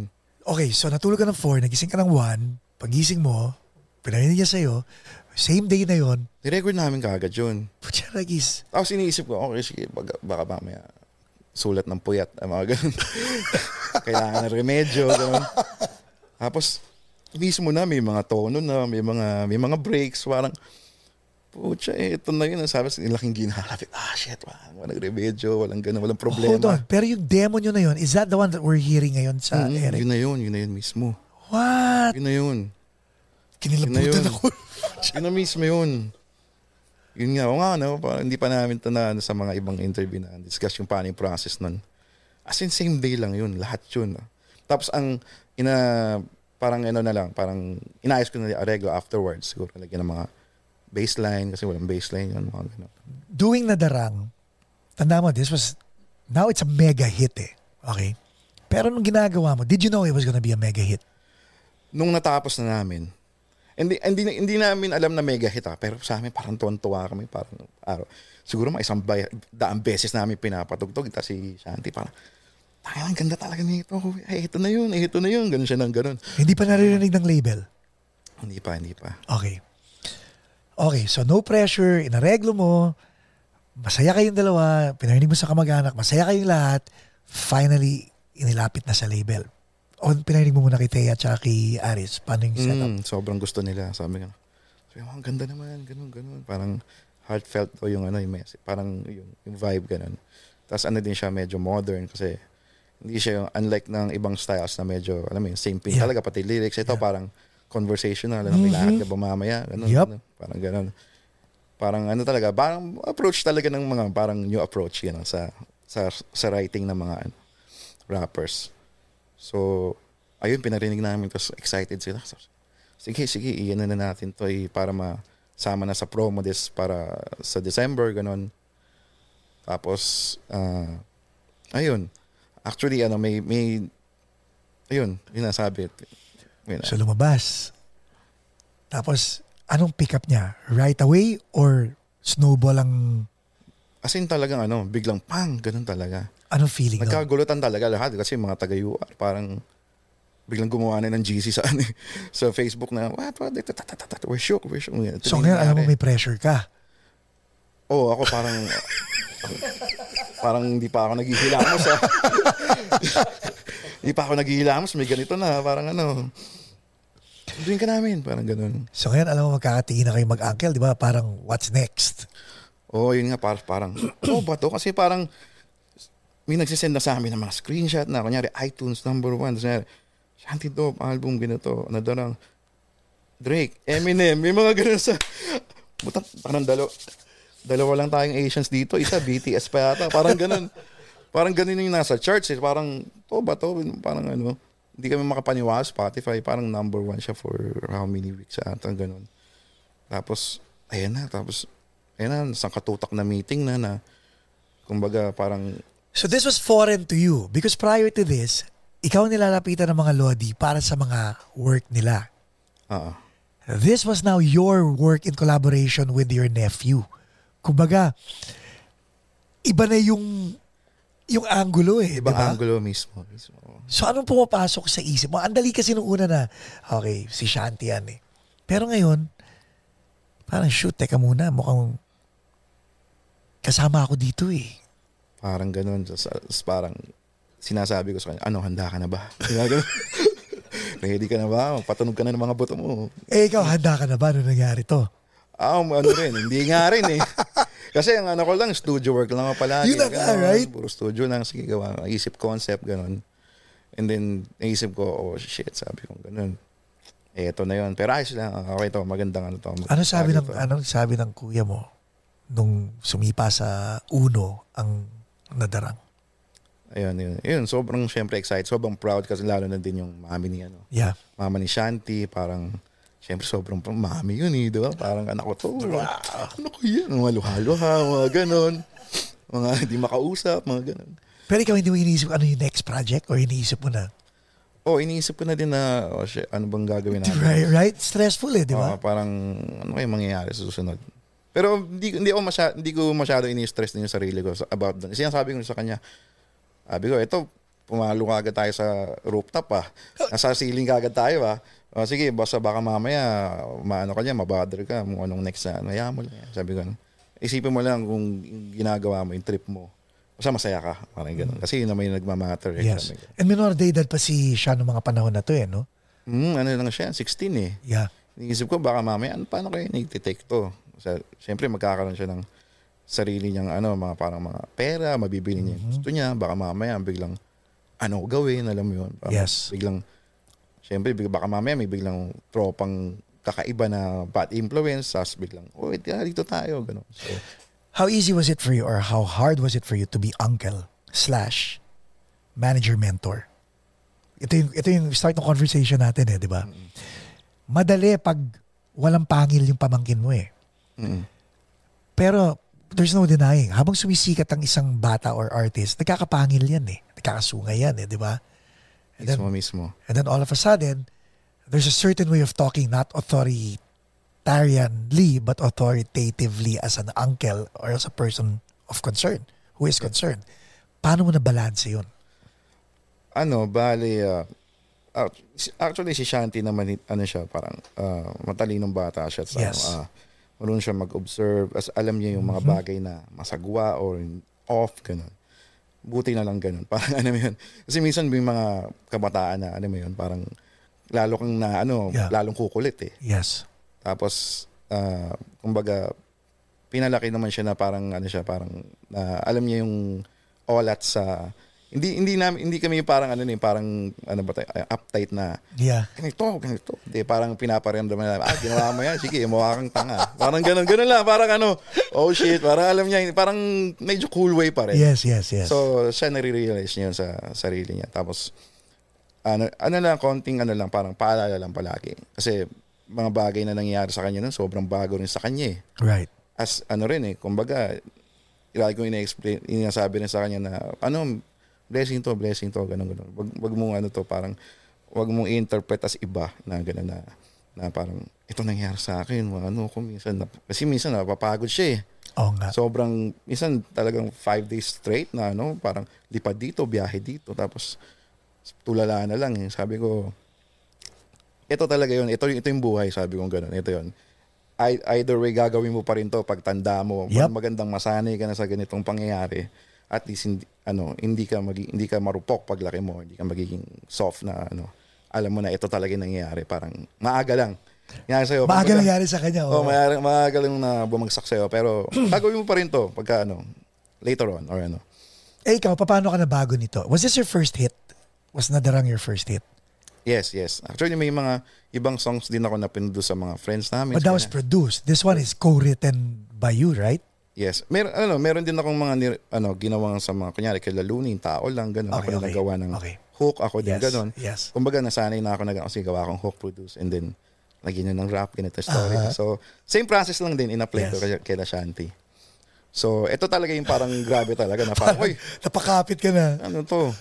Speaker 2: Okay, so natulog ka ng 4, nagising ka ng 1, pagising mo, pinarinig niya sa'yo, same day na yon,
Speaker 3: Nirecord namin kaagad yun.
Speaker 2: putya nagis.
Speaker 3: Tapos iniisip ko, okay, sige, baka, baka mamaya sulat ng puyat, ah, mga ganun. Kailangan ng remedyo, ganun. Tapos, iniisip mo na, may mga tono na, may mga, may mga breaks, parang, Pucha, eh, ito na yun. Sabi, nilaking ginhalapit. Ah, shit, walang, walang remedyo, walang ganun, walang problema.
Speaker 2: Hold on, pero yung demo nyo na yon, is that the one that we're hearing ngayon sa
Speaker 3: Mm,
Speaker 2: Eric?
Speaker 3: yun na yun, yun na yun mismo.
Speaker 2: What?
Speaker 3: Yun na yun.
Speaker 2: Kinilabutan
Speaker 3: Yun na yun.
Speaker 2: ako.
Speaker 3: Yun na mismo yun. Yun nga, o nga, no, parang hindi pa namin ito na ano, sa mga ibang interview na discuss yung paano yung process nun. As in, same day lang yun, lahat yun. no. Tapos ang, ina, parang ano na lang, parang inayos ko na yung arreglo afterwards. Siguro lagyan ng mga baseline, kasi walang baseline yun, mga ganun.
Speaker 2: Doing na darang, tanda mo, this was, now it's a mega hit eh. Okay? Pero nung ginagawa mo, did you know it was gonna be a mega hit?
Speaker 3: Nung natapos na namin, hindi, hindi, hindi namin alam na mega hit ha, pero sa amin parang tuwan-tuwa kami. Parang, araw. Siguro mga isang bay, daang beses namin pinapatugtog. Tapos si Shanti parang, ang ganda talaga nito. Ay, ito na yun, ay, ito na yun. Ganun siya ng ganun.
Speaker 2: Hindi pa naririnig ng label.
Speaker 3: Hindi pa, hindi pa.
Speaker 2: Okay. Okay, so no pressure, inareglo mo, masaya kayong dalawa, pinarinig mo sa kamag-anak, masaya kayong lahat, finally, inilapit na sa label. O pinarinig mo muna kay Thea at kay Aris, paano yung setup?
Speaker 3: Mm, sobrang gusto nila. Sabi nga, sabi, oh, ang ganda naman, ganun, ganun. Parang heartfelt o yung ano, yung message. Parang yung, yung vibe, ganun. Tapos ano din siya, medyo modern kasi hindi siya yung, unlike ng ibang styles na medyo, alam mo yun, same pin
Speaker 2: Yeah.
Speaker 3: talaga, pati lyrics. Ito
Speaker 2: Yeah.
Speaker 3: parang conversational, ano, may lahat ka ba mamaya, ganun,
Speaker 2: Yup.
Speaker 3: ganun. Parang ganun. Parang ano talaga, parang approach talaga ng mga, parang new approach, you know, sa, sa, sa writing ng mga ano, rappers. So, ayun, pinarinig namin, tapos excited sila. Sige, sige, iyan na natin to eh, para masama na sa promo this para sa December, ganon. Tapos, ah, ayun. Actually, ano, may, may, ayun, yun na sabi. Yun.
Speaker 2: So lumabas. Tapos, anong pick up niya? Right away or snowball ang
Speaker 3: As in talagang ano, biglang pang, ganun talaga.
Speaker 2: anong feeling?
Speaker 3: Nagkagulutan talaga lahat kasi mga taga-UR, parang biglang gumawa na ng GC sa ano, sa Facebook na, what, what, we're shook, we're shook. Ito
Speaker 2: So ngayon, alam mo may pressure ka.
Speaker 3: Oo, ako parang parang hindi pa ako naghihilamos ah. hindi pa ako naghihilamos, may ganito na, parang ano. Doing ka namin, parang ganun.
Speaker 2: So ngayon, alam mo magkakatingin na kayo mag-uncle, di ba? Parang, what's next?
Speaker 3: Oo, yun nga, parang, parang, oh ba to? Kasi parang, may nagsisend na sa amin ng mga screenshot na, kunyari, iTunes number one, tapos kunyari, Shanty Dope, album, ganito, nadarang, Drake, Eminem, may mga ganun sa, buta, parang dalo, dalawa lang tayong Asians dito, isa BTS pa yata, parang ganun. Parang ganun yung nasa charts eh. Parang, to ba to? Parang ano, hindi kami makapaniwala sa Spotify. Parang number one siya for how many weeks ata, ganun. Tapos, ayan na, tapos, ayan na, isang katutak na meeting na na, kumbaga parang,
Speaker 2: So this was foreign to you because prior to this, ikaw nilalapitan ng mga Lodi para sa mga work nila.
Speaker 3: ah,
Speaker 2: This was now your work in collaboration with your nephew. Kumbaga, iba na yung yung angulo eh,
Speaker 3: ibang
Speaker 2: di ba?
Speaker 3: angulo mismo. mismo.
Speaker 2: So anong pumapasok sa isip mo? Ang dali kasi nung una na, okay, si Shanti yan eh. Pero ngayon, parang shoot, teka muna, mukhang kasama ako dito eh.
Speaker 3: Parang ganun. Parang, sinasabi ko sa kanya, ano, handa ka na ba? Ready ka na ba? Patunog ka na ng mga buto mo.
Speaker 2: Eh ikaw, handa ka na ba nung nangyari to?
Speaker 3: Ah, um, ano rin, hindi nga rin eh. Kasi ang ano ko lang, studio work lang ako palagi.
Speaker 2: Yun na nga, right?
Speaker 3: Puro studio lang, sige gawa. Isip concept, ganun. And then, naisip ko, oh shit, sabi ko, ganun. Eh, ito na yun. Pero ayos lang, okay to, magandang ano to.
Speaker 2: Ano sabi ng
Speaker 3: to.
Speaker 2: ano sabi ng kuya mo? nung sumipa sa uno ang nadarang?
Speaker 3: Ayun, yun. Yun, sobrang syempre excited. Sobrang proud kasi lalo na din yung mami ni ano.
Speaker 2: Yeah.
Speaker 3: Mama ni Shanti, parang syempre sobrang mami yun eh, di ba? Parang anak ko to. Ano ko yan? Mga luha-luha, mga ganon. Mga hindi makausap, mga ganon.
Speaker 2: Pero ikaw hindi mo iniisip ano yung next project or iniisip mo na?
Speaker 3: Oh, iniisip ko na din na, oh shit, ano bang gagawin natin?
Speaker 2: Right, right? Stressful eh, di ba?
Speaker 3: Oo, parang ano kaya mangyayari sa susunod. Pero hindi hindi ako masyado hindi ko masyado ini-stress din yung sarili ko about doon. Kasi sabi ko sa kanya, sabi ko, ito pumalo ka agad tayo sa rooftop ah. Nasa ceiling ka agad tayo ah. O, sige, basta baka mamaya maano ka niya, mabother ka kung anong next na ano. Hayaan mo lang. Sabi ko, isipin mo lang kung ginagawa mo, yung trip mo. Basta masaya ka. Parang ganun. Kasi yun naman yung nagmamatter. Eh.
Speaker 2: Yes.
Speaker 3: Ko,
Speaker 2: And minor day dad pa si siya noong mga panahon na to eh, no?
Speaker 3: Hmm, ano lang siya, 16 eh.
Speaker 2: Yeah.
Speaker 3: Iniisip ko baka mamaya ano paano kayo nagtitake to? Sa, Siyempre magkakaroon siya ng sarili niyang ano, mga parang mga pera, mabibili niya yung gusto niya, baka mamaya biglang ano gawin, alam mo yun. Parang
Speaker 2: Yes.
Speaker 3: Biglang, siyempre big- baka mamaya may biglang tropang kakaiba na bad influence, tapos biglang, oh, dito tayo, gano'n. So,
Speaker 2: How easy was it for you or how hard was it for you to be uncle slash manager mentor? Ito yung, ito yung start ng conversation natin eh, di ba? Madali pag walang pangil yung pamangkin mo eh.
Speaker 3: mm,
Speaker 2: Pero there's no denying, habang sumisikat ang isang bata or artist, nagkakapangil yan eh. Nagkakasungay yan eh, di ba? And then,
Speaker 3: mismo, mismo.
Speaker 2: and then all of a sudden, there's a certain way of talking, not authoritarianly, but authoritatively as an uncle or as a person of concern, who is concerned. Paano mo na balance yun?
Speaker 3: ano, bali, si- actually si Shanti naman, ano siya, parang ah, matalinong bata siya. Sa,
Speaker 2: Yes.
Speaker 3: ah, marunong siya mag-observe. As alam niya yung mga bagay na masagwa or off, ganun. Buti na lang ganun. Parang ano mo yun. Kasi minsan may mga kabataan na, ano mo yun, parang lalo kang na, ano,
Speaker 2: Yeah.
Speaker 3: lalong kukulit eh.
Speaker 2: Yes.
Speaker 3: Tapos, ah, kumbaga, pinalaki naman siya na parang, ano siya, parang, na alam niya yung olat sa, hindi hindi namin hindi kami parang ano ni parang ano ba tayo uh, uptight na
Speaker 2: Yeah.
Speaker 3: ganito ganito hindi parang pinaparamdam na ah ginawa mo yan sige mukha kang tanga parang ganun ganun lang parang ano oh shit parang alam niya parang medyo cool way pa rin
Speaker 2: Yes, yes, yes.
Speaker 3: So, siya nare-realize niya sa sarili niya. Tapos, ano, ano lang, konting ano lang, parang paalala lang palagi. Kasi, mga bagay na nangyayari sa kanya nun, sobrang bago rin sa kanya eh.
Speaker 2: right.
Speaker 3: As, ano rin eh, kumbaga, lagi ko ina-explain, inasabi rin sa kanya na, ano, blessing to, blessing to, ganun, ganun. Wag, wag mong ano to, parang, wag mong i-interpret as iba na gano'n na, na parang, ito nangyari sa akin, ano ko minsan, na, kasi minsan napapagod siya eh
Speaker 2: Oo nga.
Speaker 3: sobrang minsan talagang five days straight na ano parang lipad dito biyahe dito tapos tulala na lang eh. sabi ko ito talaga yun ito ito yung buhay sabi ko ganun ito yun I, either way gagawin mo pa rin to pag tanda mo
Speaker 2: Yep.
Speaker 3: Magandang masanay ka na sa ganitong pangyayari at least hindi, ano hindi ka magi, hindi ka marupok pag laki mo hindi ka magiging soft na ano alam mo na ito talaga yung nangyayari parang maaga lang Yan sa'yo.
Speaker 2: Maaga
Speaker 3: Kumbaga-
Speaker 2: nangyari sa kanya.
Speaker 3: Oh, maaga, maaga lang na bumagsak sa'yo. Pero gagawin mo pa rin to pagka ano, later on or ano.
Speaker 2: eh, ikaw, paano ka nabago nito? Was this your first hit? Was Nadarang your first hit?
Speaker 3: Yes, yes. Actually, may mga ibang songs din ako na pinudo sa mga friends namin.
Speaker 2: But that was produced. This one is co-written by you, right?
Speaker 3: Yes. Mer ano, meron din akong mga nir- ano, ginawang sa mga, kunyari, kay Lalunin, tao lang, ganun.
Speaker 2: Okay,
Speaker 3: ako
Speaker 2: okay.
Speaker 3: na nagawa ng
Speaker 2: Okay.
Speaker 3: hook, ako din,
Speaker 2: Yes,
Speaker 3: ganun.
Speaker 2: yes.
Speaker 3: Kumbaga, nasanay na ako na kasi gawa akong hook, produce, and then, lagyan na ng rap, ganito story.
Speaker 2: Aha.
Speaker 3: So, same process lang din, in-apply ko
Speaker 2: Yes.
Speaker 3: kay, kay Shanti. So, ito talaga yung parang grabe talaga na parang, uy,
Speaker 2: Napakapit ka na.
Speaker 3: ano to?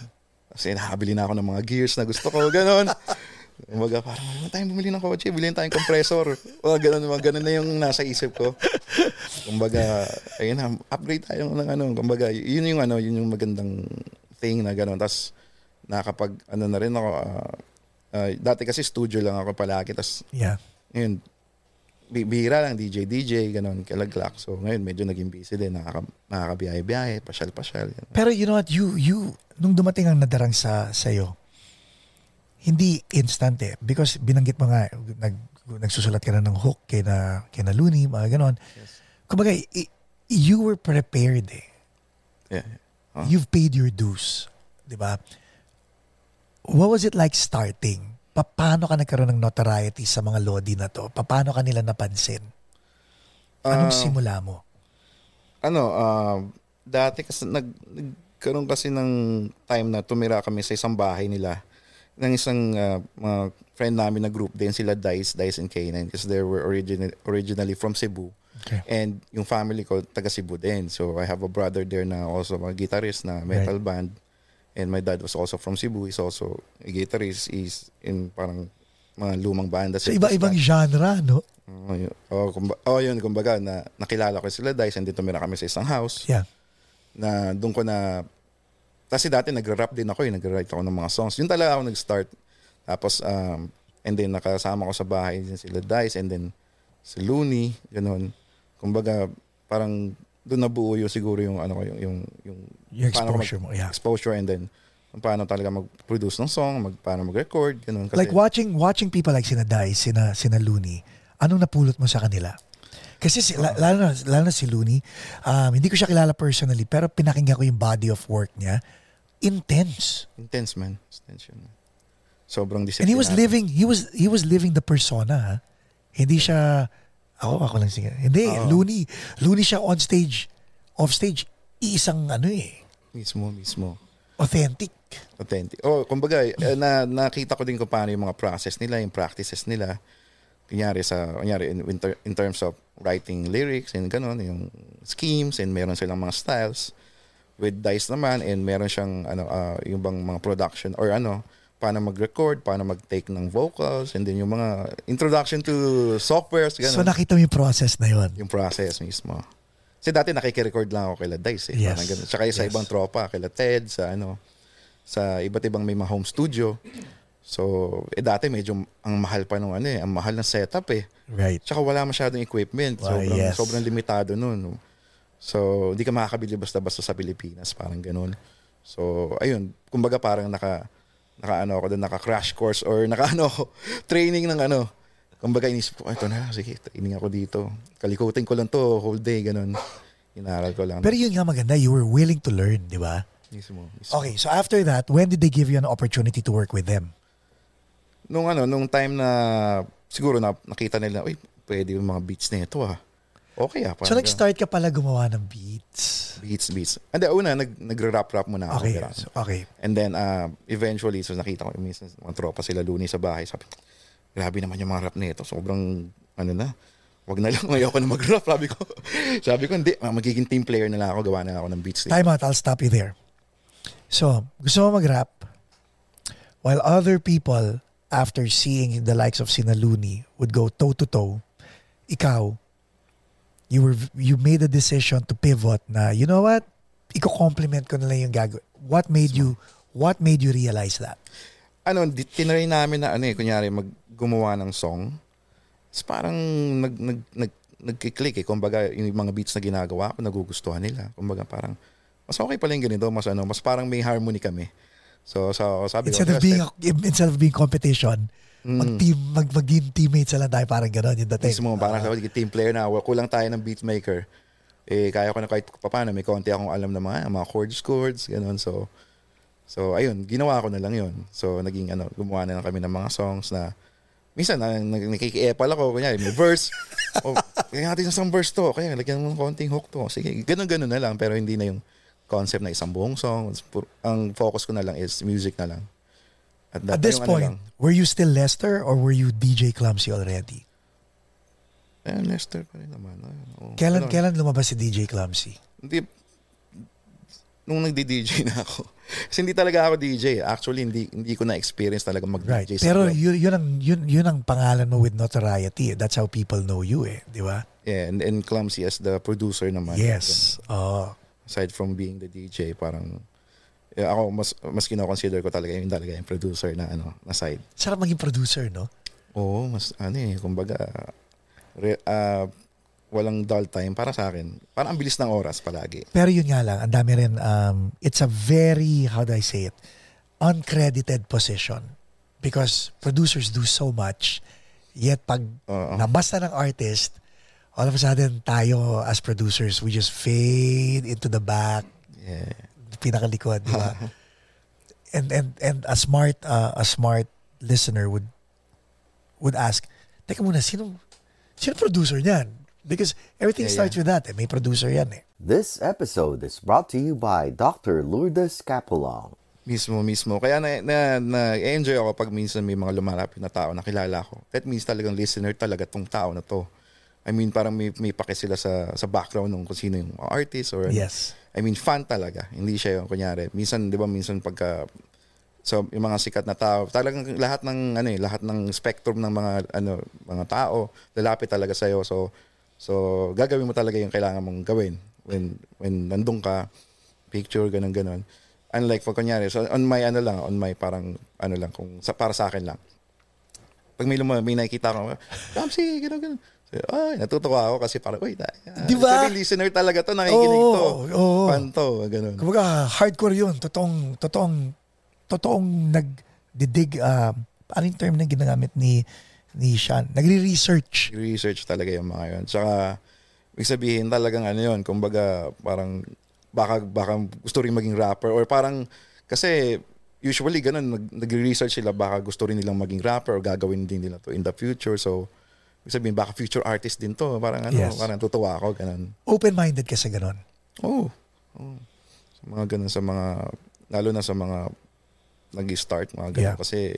Speaker 3: Kasi nakabili na ako ng mga gears na gusto ko, gano'n. Kumbaga, parang wala tayong bumili ng kotse, bilhin tayong compressor. Mga gano'n na yung nasa isip ko. Kumbaga, ayun na, upgrade tayo ng ano. Kumbaga, yun yung ano, yun yung magandang thing na gano'n. Tapos, nakapag, ano na rin ako, ah, ah, dati kasi studio lang ako palagi. Tapos,
Speaker 2: Yeah.
Speaker 3: yun, bihira lang, DJ, DJ, gano'n, kalaglak. So, ngayon, medyo naging busy din. Nakaka, nakakabiyahe-biyahe, pasyal-pasyal. gano'n.
Speaker 2: Pero you know what, you, you, nung dumating ang nadarang sa sa'yo, hindi instant eh. Because binanggit mo nga, nag, nagsusulat ka na ng hook kay na, kay na Looney, mga ganon. Kumbaga, i- you were prepared eh.
Speaker 3: Yeah. Huh?
Speaker 2: You've paid your dues. Di ba? What was it like starting? Pa- Paano ka nagkaroon ng notoriety sa mga Lodi na to? Pa- Paano ka nila napansin? Anong
Speaker 3: Ah,
Speaker 2: simula mo?
Speaker 3: ano, uh, dati kasi nag, nagkaroon kasi ng time na tumira kami sa isang bahay nila ng isang uh, mga friend namin na group din sila Dice, Dice and K9 because they were originally originally from Cebu.
Speaker 2: Okay.
Speaker 3: And yung family ko taga Cebu din. So I have a brother there na also a guitarist na metal right. band. And my dad was also from Cebu. He's also a guitarist. He's in parang mga lumang banda.
Speaker 2: So iba-ibang genre, no?
Speaker 3: Oh, yun, oh, kumba, oh, yun, kumbaga, na, nakilala ko sila Dice and dito tumira kami sa isang house.
Speaker 2: Yeah.
Speaker 3: Na doon ko na kasi dati nagre-rap din ako, eh, nagre-write ako ng mga songs. Yun talaga ako nag-start. Tapos, um, and then nakasama ko sa bahay din sila Dice and then si Looney, ganun. Kumbaga, parang doon nabuo yung siguro yung ano yung yung yung,
Speaker 2: yung exposure mo, yeah.
Speaker 3: Exposure and then paano talaga mag-produce ng song, mag, paano mag-record, ganun.
Speaker 2: Kasi, like watching watching people like sina Dice, sina, sina Looney, anong napulot mo sa kanila? Kasi si, uh, lalo, na, lalo na si Looney, um, hindi ko siya kilala personally, pero pinakinggan ko yung body of work niya. Intense.
Speaker 3: Intense, man. Intense yun. Sobrang disciplinado.
Speaker 2: And he was living, he was he was living the persona. Ha? Hindi siya, ako, ako lang siya. Hindi, uh, Looney. Looney siya on stage, off stage, iisang ano eh.
Speaker 3: Mismo, mismo.
Speaker 2: Authentic.
Speaker 3: Authentic. Oh, kumbaga, eh, na, nakita ko din kung paano yung mga process nila, yung practices nila. Kunyari sa, kunyari in, in, ter, in terms of writing lyrics and ganun, yung schemes and meron silang mga styles. With Dice naman and meron siyang ano uh, yung bang mga production or ano paano mag-record, paano mag-take ng vocals, and then yung mga introduction to softwares. Ganun.
Speaker 2: So nakita mo yung process na yun?
Speaker 3: Yung process mismo. Kasi dati nakikirecord lang ako kay Dice eh.
Speaker 2: Yes.
Speaker 3: Parang ganun. Tsaka sa yes. ibang tropa, kay Ted, sa ano, sa iba't ibang may mga home studio. So, eh dati medyo ang mahal pa nung ano eh, ang mahal ng setup eh.
Speaker 2: Right.
Speaker 3: Tsaka wala masyadong equipment.
Speaker 2: Well,
Speaker 3: sobrang,
Speaker 2: yes.
Speaker 3: sobrang limitado nun. So, hindi ka makakabili basta-basta sa Pilipinas. Parang ganun. So, ayun. Kumbaga parang naka, naka ano ako doon, naka crash course or naka ano training ng ano. Kumbaga inisip ko, ito na, sige, training ako dito. Kalikutin ko lang to whole day, ganun. Inaral ko lang.
Speaker 2: Pero yun nga maganda, you were willing to learn, di ba?
Speaker 3: Mismo, mismo.
Speaker 2: Okay, so after that, when did they give you an opportunity to work with them?
Speaker 3: nung ano, nung time na siguro na nakita nila, uy, pwede yung mga beats na ito ah. Okay ah.
Speaker 2: So nag-start ka pala gumawa ng beats?
Speaker 3: Beats, beats. And then, una, nag, nag-rap-rap muna ako.
Speaker 2: Okay, so, okay.
Speaker 3: And then, uh, eventually, so nakita ko, minsan, mga tropa sila Looney sa bahay. Sabi, grabe naman yung mga rap na ito. Sobrang, ano na, wag na lang, ayoko na mag-rap. Sabi ko, sabi ko, hindi, magiging team player na lang ako, gawa na lang ako ng beats.
Speaker 2: Time out, I'll stop you there. So, gusto mo mag-rap, while other people after seeing the likes of Sina Looney would go toe to toe, ikaw, you were you made a decision to pivot na, you know what? Iko-compliment ko na lang yung gagawin. What made you what made you realize that?
Speaker 3: Ano, tinry namin na ano eh, kunyari maggumawa ng song. It's parang nag nag nag nagki-click eh. Kumbaga, yung mga beats na ginagawa ko, nagugustuhan nila. Kumbaga, parang, mas okay pala yung ganito. Mas ano, mas parang may harmony kami. So, so sabi
Speaker 2: instead
Speaker 3: ko,
Speaker 2: of being a, instead of being competition,
Speaker 3: Mm.
Speaker 2: mag-team mag maging teammates lang tayo parang gano'n yung dating.
Speaker 3: Mismo, parang uh, sa team player na kulang tayo ng beatmaker. Eh kaya ko na kahit paano may konti akong alam na mga mga chords chords ganun. So So ayun, ginawa ko na lang 'yon. So naging ano, gumawa na lang kami ng mga songs na minsan na, nakikiepal ako kunya may verse. o kaya natin isang verse to, kaya lagyan mo ng konting hook to. Sige, ganun-ganun na lang pero hindi na yung concept na isang buong song. Ang focus ko na lang is music na lang.
Speaker 2: At, At this point, ano were you still Lester or were you DJ Clumsy already?
Speaker 3: Eh, Lester pa rin naman.
Speaker 2: Oh, kailan, ano, kailan lumabas si DJ Clumsy?
Speaker 3: Hindi, nung nagdi-DJ na ako. Kasi hindi talaga ako DJ. Actually, hindi hindi ko na-experience talaga mag-DJ.
Speaker 2: Right. Pero yun, yun, ang, yun, yun ang pangalan mo with notoriety. That's how people know you eh. Di ba?
Speaker 3: Yeah, and, and Clumsy as the producer naman.
Speaker 2: Yes. Oh.
Speaker 3: Aside from being the DJ, parang ako mas mas kino-consider ko talaga yung talaga yung producer na ano, na side.
Speaker 2: Sarap maging producer, no?
Speaker 3: Oo, mas ano eh, kumbaga re, uh, walang dull time para sa akin. Parang ang bilis ng oras palagi.
Speaker 2: Pero yun nga lang, ang dami rin, um, it's a very, how do I say it, uncredited position. Because producers do so much, yet pag Uh-oh. nabasta ng artist, all of a sudden tayo as producers, we just fade into the back.
Speaker 3: Yeah.
Speaker 2: Pinakalikod, di ba? and and and a smart uh, a smart listener would would ask, Teka muna, sino sino producer niyan? Because everything
Speaker 3: Yeah,
Speaker 2: starts
Speaker 3: yeah.
Speaker 2: with that. Eh. May producer yan eh.
Speaker 4: This episode is brought to you by Dr. Lourdes Capulong.
Speaker 3: Mismo, mismo. Kaya na, na, na enjoy ako pag minsan may mga lumalapit na tao na kilala ko. That means talagang listener talaga tong tao na to. I mean, parang may, may pake sila sa, sa background ng kung sino yung artist or
Speaker 2: Yes.
Speaker 3: I mean, fan talaga. Hindi siya yung kunyari. Minsan, di ba, minsan pagka so yung mga sikat na tao, talagang lahat ng ano eh, lahat ng spectrum ng mga ano, mga tao lalapit talaga sa iyo. So so gagawin mo talaga yung kailangan mong gawin when when nandun ka, picture ganun ganun. Unlike pag kunyari, so on my ano lang, on my parang ano lang kung sa para sa akin lang. Pag may luma, may nakikita ko, Kamsi, ganun ganun. Ay, natutuwa ako kasi parang, uy, da,
Speaker 2: Di ba?
Speaker 3: sabi, listener talaga to, nakikinig
Speaker 2: Oo,
Speaker 3: to.
Speaker 2: oo.
Speaker 3: Fan to, ganun.
Speaker 2: Kumbaga, hardcore yun. Totoong, totoong, totoong nagdidig, uh, ano yung term na ginagamit ni ni Sean? Nagre-research.
Speaker 3: research talaga yung mga yun. Tsaka, ibig sabihin talagang ano yun, kumbaga parang baka, baka gusto rin maging rapper or parang, kasi usually ganun, nag, nagre-research sila baka gusto rin nilang maging rapper or gagawin din nila to in the future. So, sabihin baka future artist din to. Parang ano,
Speaker 2: Yes.
Speaker 3: parang tutuwa ako, ganun.
Speaker 2: Open-minded kasi ganun.
Speaker 3: Oo. Oh, Sa mga ganun, sa mga, lalo na sa mga nag-start, mga ganun.
Speaker 2: Yeah.
Speaker 3: Kasi,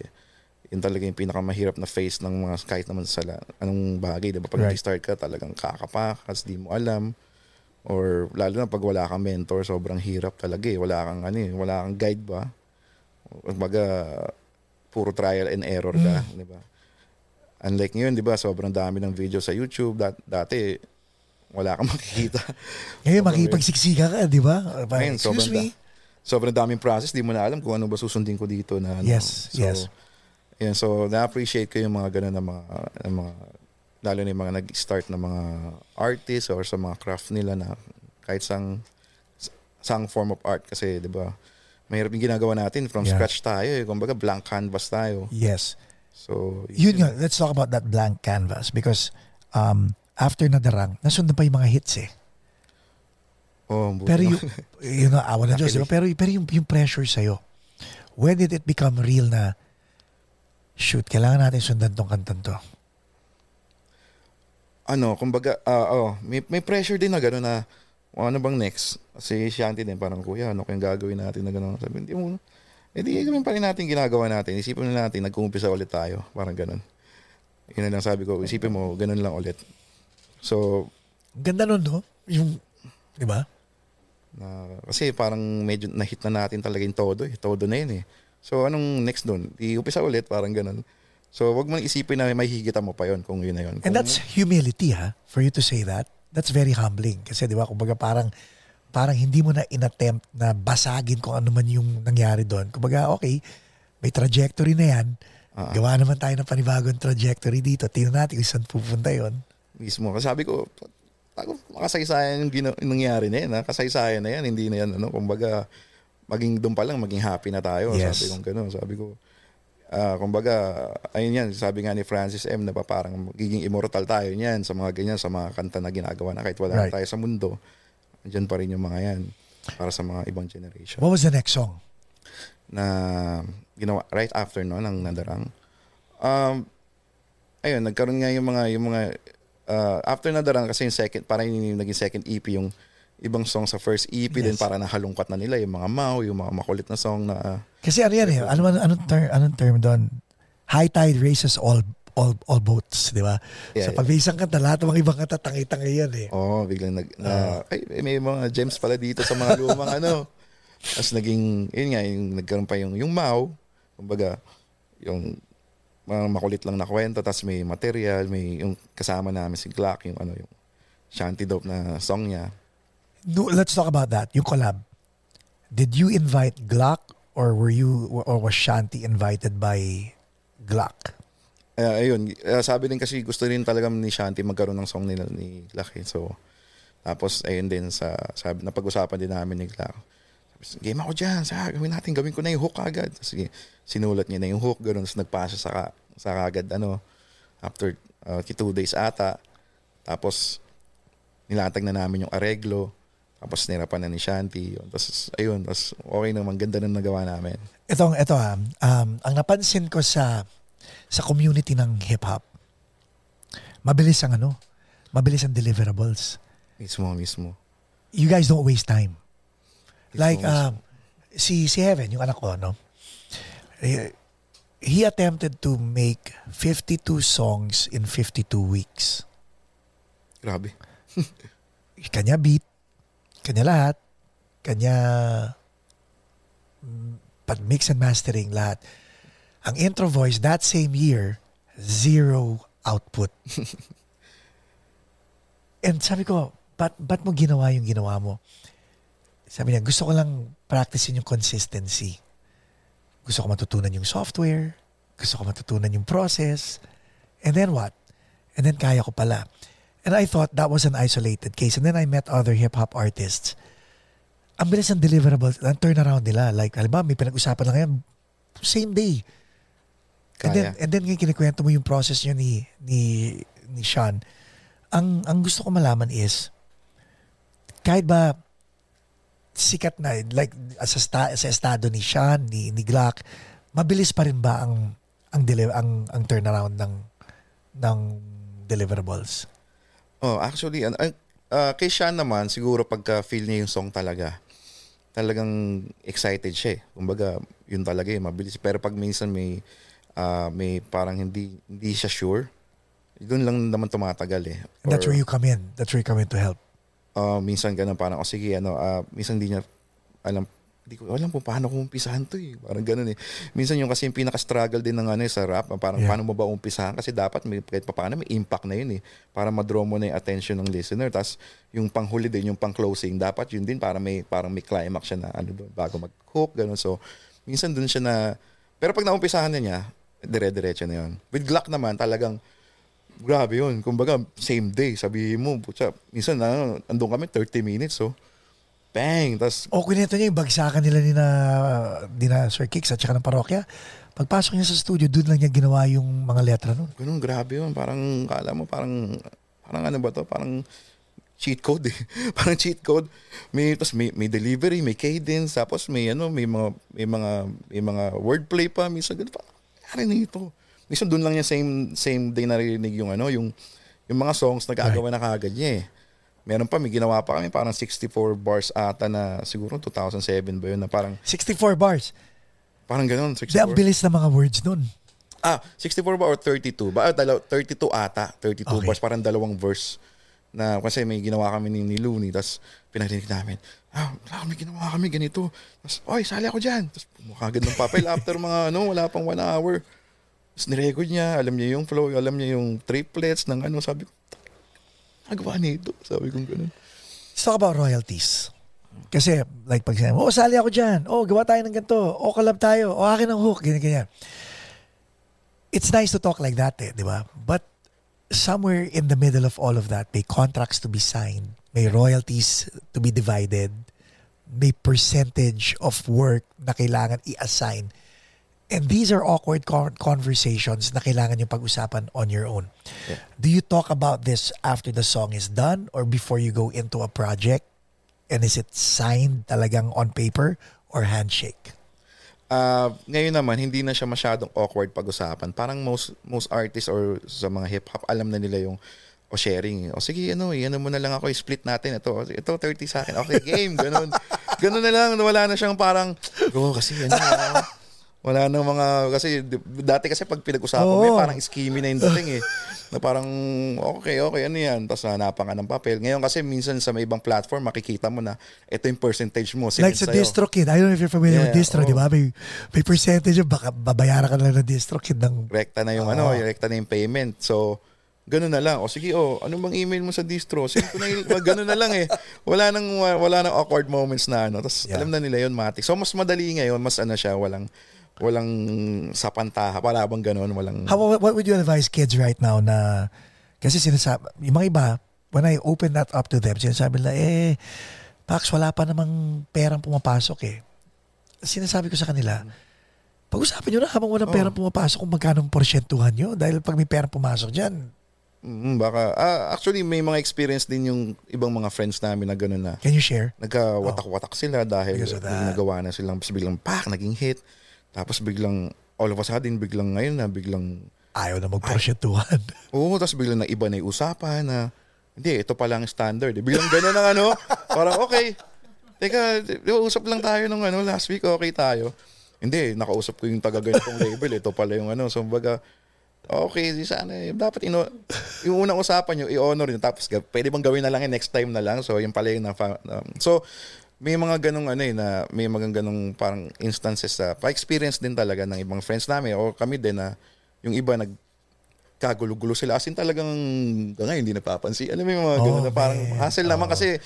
Speaker 3: yun talaga yung pinakamahirap na phase ng mga kahit naman sa la- anong bagay, 'di ba? Pag
Speaker 2: Right.
Speaker 3: nag-start ka, talagang kakapakas, di mo alam. Or lalo na pag wala kang mentor, sobrang hirap talaga eh. Wala kang ano eh, wala kang guide ba? Kumbaga, puro trial and error ka,
Speaker 2: Mm.
Speaker 3: di ba? Unlike ngayon, di ba, sobrang dami ng video sa YouTube. Dat- dati, wala kang makikita.
Speaker 2: Ngayon, makipagsiksika ka, di ba?
Speaker 3: Ngayon,
Speaker 2: Excuse
Speaker 3: sobrang
Speaker 2: me?
Speaker 3: sobrang daming process, di mo na alam kung ano ba susundin ko dito na ano.
Speaker 2: Yes,
Speaker 3: so,
Speaker 2: yes.
Speaker 3: Yan, so na-appreciate ko yung mga ganun na mga, na mga lalo na yung mga nag-start na mga artists or sa mga craft nila na kahit sang sang form of art kasi 'di ba mahirap yung ginagawa natin from
Speaker 2: Yeah.
Speaker 3: scratch tayo eh kumbaga blank canvas tayo
Speaker 2: Yes.
Speaker 3: So
Speaker 2: Yun nga, let's talk about that blank canvas because um, after Nadarang, nasundan pa yung mga hits eh.
Speaker 3: oh,
Speaker 2: Pero
Speaker 3: na-
Speaker 2: yung, yun nga, awa ng Diyos, di ba? Pero, pero yung, yung pressure sa'yo, when did it become real na, shoot, kailangan natin sundan tong kantan to?
Speaker 3: ano, kumbaga, ah, oh, may, may pressure din na gano'n na, "O, ano bang next? Kasi si Shanti din, parang, kuya, ano kayong gagawin natin na gano'n? Sabi, hindi mo, eh di gawin pa rin natin ginagawa natin. Isipin na natin, nag-uumpisa ulit tayo. Parang gano'n. Yun na lang sabi ko, isipin mo, gano'n lang ulit. So,
Speaker 2: ganda nun, no? Yung, di ba?
Speaker 3: na, kasi parang medyo na-hit na natin talaga yung todo eh. Todo na yun eh. So, anong next doon? Iumpisa ulit, parang gano'n. So, wag mo nang isipin na may higitan mo pa yon kung yun na yun.
Speaker 2: And
Speaker 3: Kung-
Speaker 2: that's humility, ha? For you to say that. That's very humbling. Kasi, di ba, kumbaga parang, parang hindi mo na inattempt na basagin kung ano man yung nangyari doon. Kumbaga, okay, may trajectory na yan.
Speaker 3: Ah.
Speaker 2: Gawa naman tayo ng panibagong trajectory dito. Tingnan natin kung saan pupunta yon.
Speaker 3: mismo. Kasi sabi ko, tago, makasaysayan yung, gina- nangyari na yan. Ha? Kasaysayan na yan. Hindi na yan. Ano, kumbaga, maging doon pa lang, maging happy na tayo.
Speaker 2: Yes.
Speaker 3: Sabi ko gano'n. Sabi ko, ah, kumbaga, ayun yan. Sabi nga ni Francis M. na pa parang magiging immortal tayo niyan sa mga ganyan, sa mga kanta na ginagawa na kahit wala
Speaker 2: Right.
Speaker 3: tayo sa mundo. Andyan pa rin yung mga yan para sa mga ibang generation.
Speaker 2: What was the next song?
Speaker 3: na ginawa right after no ng nadarang. Um ayun, nagkaroon nga yung mga yung mga uh, after nadarang kasi yung second parang yun yung naging second EP yung ibang song sa first EP din
Speaker 2: Yes.
Speaker 3: para nahalungkat na nila yung mga mau, yung mga makulit na song na uh,
Speaker 2: Kasi ano yan eh, ano, ano, anong, term, anong term doon? High tide raises all all all boats, di ba?
Speaker 3: Yeah,
Speaker 2: so pag may isang kanta, lahat ng mga ibang kanta, tangay-tangay yan eh.
Speaker 3: oh, biglang nag na, ay may mga gems pala dito sa mga lumang ano. Tapos naging yun nga yung nagkaroon pa yung yung mau, kumbaga yung mga makulit lang na kwento tapos may material, may yung kasama namin si Glock yung ano yung Shanty Dope na song niya.
Speaker 2: No, let's talk about that, yung collab. Did you invite Glock or were you, or was Shanti invited by Glock?
Speaker 3: Uh, ayun, uh, sabi din kasi gusto rin talaga ni Shanti magkaroon ng song nila ni eh. So, tapos ayun din sa, sabi, napag-usapan din namin ni Glock. Sabi, game ako dyan, sa gawin natin, gawin ko na yung hook agad. Sige, sinulat niya na yung hook, gano'n, tapos nagpasa sa, ka- sa kagad, ano, after uh, two days ata. Tapos, nilatag na namin yung areglo. Tapos nirapan na ni Shanti. Yun. Tapos, ayun, tapos okay naman, ganda na nagawa namin.
Speaker 2: Ito, ito ha, um, ang napansin ko sa sa community ng hip-hop, mabilis ang ano, mabilis ang deliverables.
Speaker 3: Mismo, mismo.
Speaker 2: You guys don't waste time.
Speaker 3: Mismo,
Speaker 2: Like,
Speaker 3: mismo.
Speaker 2: um, si, si Heaven, yung anak ko, no? Eh, He attempted to make 52 songs in 52 weeks.
Speaker 3: Grabe.
Speaker 2: Kanya beat, kanya lahat, kanya mm, pag-mix and mastering lahat. Ang intro voice that same year, zero output. And sabi ko, ba't, ba't mo ginawa yung ginawa mo? Sabi niya, gusto ko lang practicein yung consistency. Gusto ko matutunan yung software. Gusto ko matutunan yung process. And then what? And then kaya ko pala. And I thought that was an isolated case. And then I met other hip-hop artists. Ang bilis ng deliverables, ang turnaround nila. Like, alam ba, may pinag-usapan lang ngayon, same day. And then,
Speaker 3: Kaya.
Speaker 2: and then ngayon kinikwento mo yung process nyo ni, ni, ni Sean. Ang, ang gusto ko malaman is, kahit ba sikat na, like sa, sta, sa estado ni Sean, ni, ni Glock, mabilis pa rin ba ang ang deli- ang ang turnaround ng ng deliverables?
Speaker 3: Oh, actually, an- ang- ah, kay Sean naman, siguro pagka feel niya yung song talaga, talagang excited siya eh. Kumbaga, yun talaga eh, mabilis. Pero pag minsan may, ah, may parang hindi, hindi siya sure, doon lang naman tumatagal eh.
Speaker 2: And that's
Speaker 3: Or,
Speaker 2: where you come in. That's where you come in to help.
Speaker 3: ah, minsan ganun, parang, oh sige, ano, ah, minsan hindi niya alam, hindi ko alam kung paano ko umpisahan to eh. Parang ganun eh. Minsan yung kasi yung pinaka-struggle din ng ano eh, sa rap, parang
Speaker 2: Yeah.
Speaker 3: paano mo ba umpisahan kasi dapat may, kahit pa paano may impact na yun eh. Para ma-draw mo na yung attention ng listener. Tapos yung panghuli din, yung pang-closing, dapat yun din para may, parang may climax siya na ano doon, bago mag-hook, ganun. So, minsan dun siya na, pero pag naumpisahan na niya, dire-diretso na yun. With Glock naman, talagang, grabe yun. Kumbaga, same day, sabihin mo, putya, minsan, ano, andun kami 30 minutes, so, bang, tas
Speaker 2: O kwento niya yung bagsakan nila ni na, ni na Sir Kicks at saka ng parokya. Pagpasok niya sa studio, doon lang niya ginawa yung mga letra nun.
Speaker 3: Ganun, grabe yun. Parang, kala mo, parang, parang ano ba to? Parang cheat code eh. parang cheat code. May, tapos may, may delivery, may cadence, tapos may ano, may mga, may mga, may mga wordplay pa. Minsan, ganun pa. Ano na ito? Minsan doon lang niya same, same day narinig yung ano, yung, yung mga songs na gagawa na kagad niya eh. Meron pa, may ginawa pa kami, parang 64 bars ata na siguro 2007 ba yun na parang,
Speaker 2: 64 bars.
Speaker 3: parang ganun,
Speaker 2: Di, ang
Speaker 3: 64.
Speaker 2: bilis ng mga words nun.
Speaker 3: Ah, 64 ba or 32 ba? Ah, dalaw, 32 ata. 32
Speaker 2: Okay.
Speaker 3: bars, parang dalawang verse. Na kasi may ginawa kami ni, ni Looney, tapos pinarinig namin, ah, wala, may ginawa kami ganito. Tapos, oy, sali ako dyan. Tapos pumakagad ng papel after mga ano, wala pang one hour. Tapos nirecord niya, alam niya yung flow, alam niya yung triplets ng ano, sabi ko, nagawa nito. Sabi ko ganun.
Speaker 2: Let's talk about royalties. Kasi, like, pag sinabi, oh, sali ako dyan. Oh, gawa tayo ng ganito. Oh, collab tayo. Oh, akin ang hook. Ganyan, ganyan. It's nice to talk like that, eh, di ba? But somewhere in the middle of all of that, may contracts to be signed. May royalties to be divided. May percentage of work na kailangan i-assign. And these are awkward con- conversations na kailangan yung pag-usapan on your own. Do you talk about this after the song is done or before you go into a project? And is it signed talagang on paper or handshake?
Speaker 3: Ah, ngayon naman hindi na siya masyadong awkward pag-usapan. Parang most most artists or sa mga hip hop alam na nila yung o sharing. O sige, ano, eh, ano mo na lang ako, split natin ito. Ito 30 sa akin. Okay, game, ganun. ganun na lang, wala na siyang parang go kasi ano. ah, wala nang mga kasi dati kasi pag pinag-usapan mo,
Speaker 2: Oo.
Speaker 3: eh, parang schemy na yung dating eh. Na parang okay, okay, ano yan. Tapos hanapan ka ng papel. Ngayon kasi minsan sa may ibang platform makikita mo na ito yung percentage mo.
Speaker 2: like sa. DistroKid. I don't know if you're familiar with
Speaker 3: Yeah,
Speaker 2: Distro,
Speaker 3: oo.
Speaker 2: di ba? May, may percentage. Baka babayaran ka na lang ng DistroKid ng...
Speaker 3: rekta na yung
Speaker 2: Oo.
Speaker 3: ano, rekta na yung payment. So, ganun na lang. O sige, oh, ano bang email mo sa distro? Send ko na yung, ganun na lang eh. Wala nang wala nang awkward moments na ano. Tapos
Speaker 2: Yeah.
Speaker 3: alam na nila yun, matik. So mas madali ngayon, mas ano siya, walang walang sapantaha, wala bang ganun, walang
Speaker 2: How, what, what would you advise kids right now na... Kasi sinasabi, yung mga iba, when I open that up to them, sinasabi nila, eh, Pax, wala pa namang perang pumapasok eh. Sinasabi ko sa kanila, pag-usapan nyo na habang walang
Speaker 3: Oh.
Speaker 2: perang pumapasok kung magkano ang porsyentuhan nyo. Dahil pag may perang pumasok dyan,
Speaker 3: Mm, baka ah, actually may mga experience din yung ibang mga friends namin na gano'n na
Speaker 2: can you share?
Speaker 3: nagkawatak-watak sila dahil
Speaker 2: Because of that.
Speaker 3: may nagawa na silang tapos biglang pak naging hit tapos biglang all of a sudden biglang ngayon na biglang
Speaker 2: Ayaw na magporsyentuhan.
Speaker 3: Oo, tapos biglang na iba na yung usapan na hindi, ito pa lang standard. Eh. Biglang gano'n ang ano, parang okay. Teka, di ba usap lang tayo nung ano, last week, okay tayo. Hindi, nakausap ko yung taga ganitong label. Ito pala yung ano. So, baga, okay, di sana, eh, dapat ino, yung unang usapan nyo, i-honor nyo. Tapos, pwede bang gawin na lang eh, next time na lang. So, yung pala yung na, um, so, may mga ganong ano eh, na may mga ganong parang instances sa pa-experience din talaga ng ibang friends namin o kami din na yung iba nag kagulo-gulo sila. As in talagang hanggang hindi napapansin. Alam mo yung mga
Speaker 2: Oh,
Speaker 3: ganun na parang
Speaker 2: man.
Speaker 3: hassle naman
Speaker 2: Oh.
Speaker 3: kasi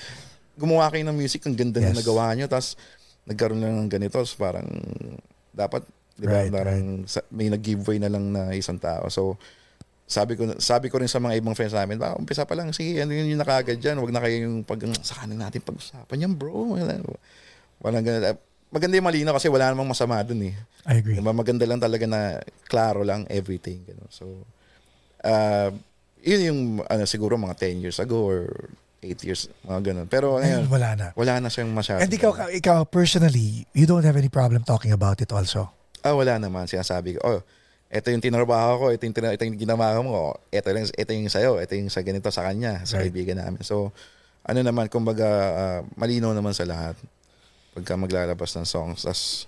Speaker 3: gumawa kayo ng music, ang ganda
Speaker 2: Yes.
Speaker 3: na nagawa nyo. Tapos nagkaroon lang ng ganito. So parang dapat, di ba,
Speaker 2: Right,
Speaker 3: parang sa- may nag-giveaway na lang na isang tao. So sabi ko sabi ko rin sa mga ibang friends namin, ba, umpisa pa lang, sige, ano yun yung nakagad dyan. Huwag na kayo yung pag, sa kanan natin pag-usapan yan, bro. Wala, walang ganun. Maganda yung malinaw kasi wala namang masama dun eh.
Speaker 2: I agree.
Speaker 3: Diba, maganda lang talaga na klaro lang everything. Ganun. So, uh, yun yung ano, siguro mga 10 years ago or 8 years, mga ganun. Pero
Speaker 2: ngayon, wala na.
Speaker 3: wala na siyang masyado.
Speaker 2: And ikaw, ikaw personally, you don't have any problem talking about it also.
Speaker 3: Ah, wala naman. Sinasabi ko, oh, ito yung tinrabaho ko, ito yung, tina- ito yung ginawa mo, oh, ito, lang, ito yung sa'yo, ito yung sa ganito sa kanya, sa
Speaker 2: Right.
Speaker 3: kaibigan namin. So, ano naman, kumbaga, ah, malinaw naman sa lahat pagka maglalabas ng songs. Tapos,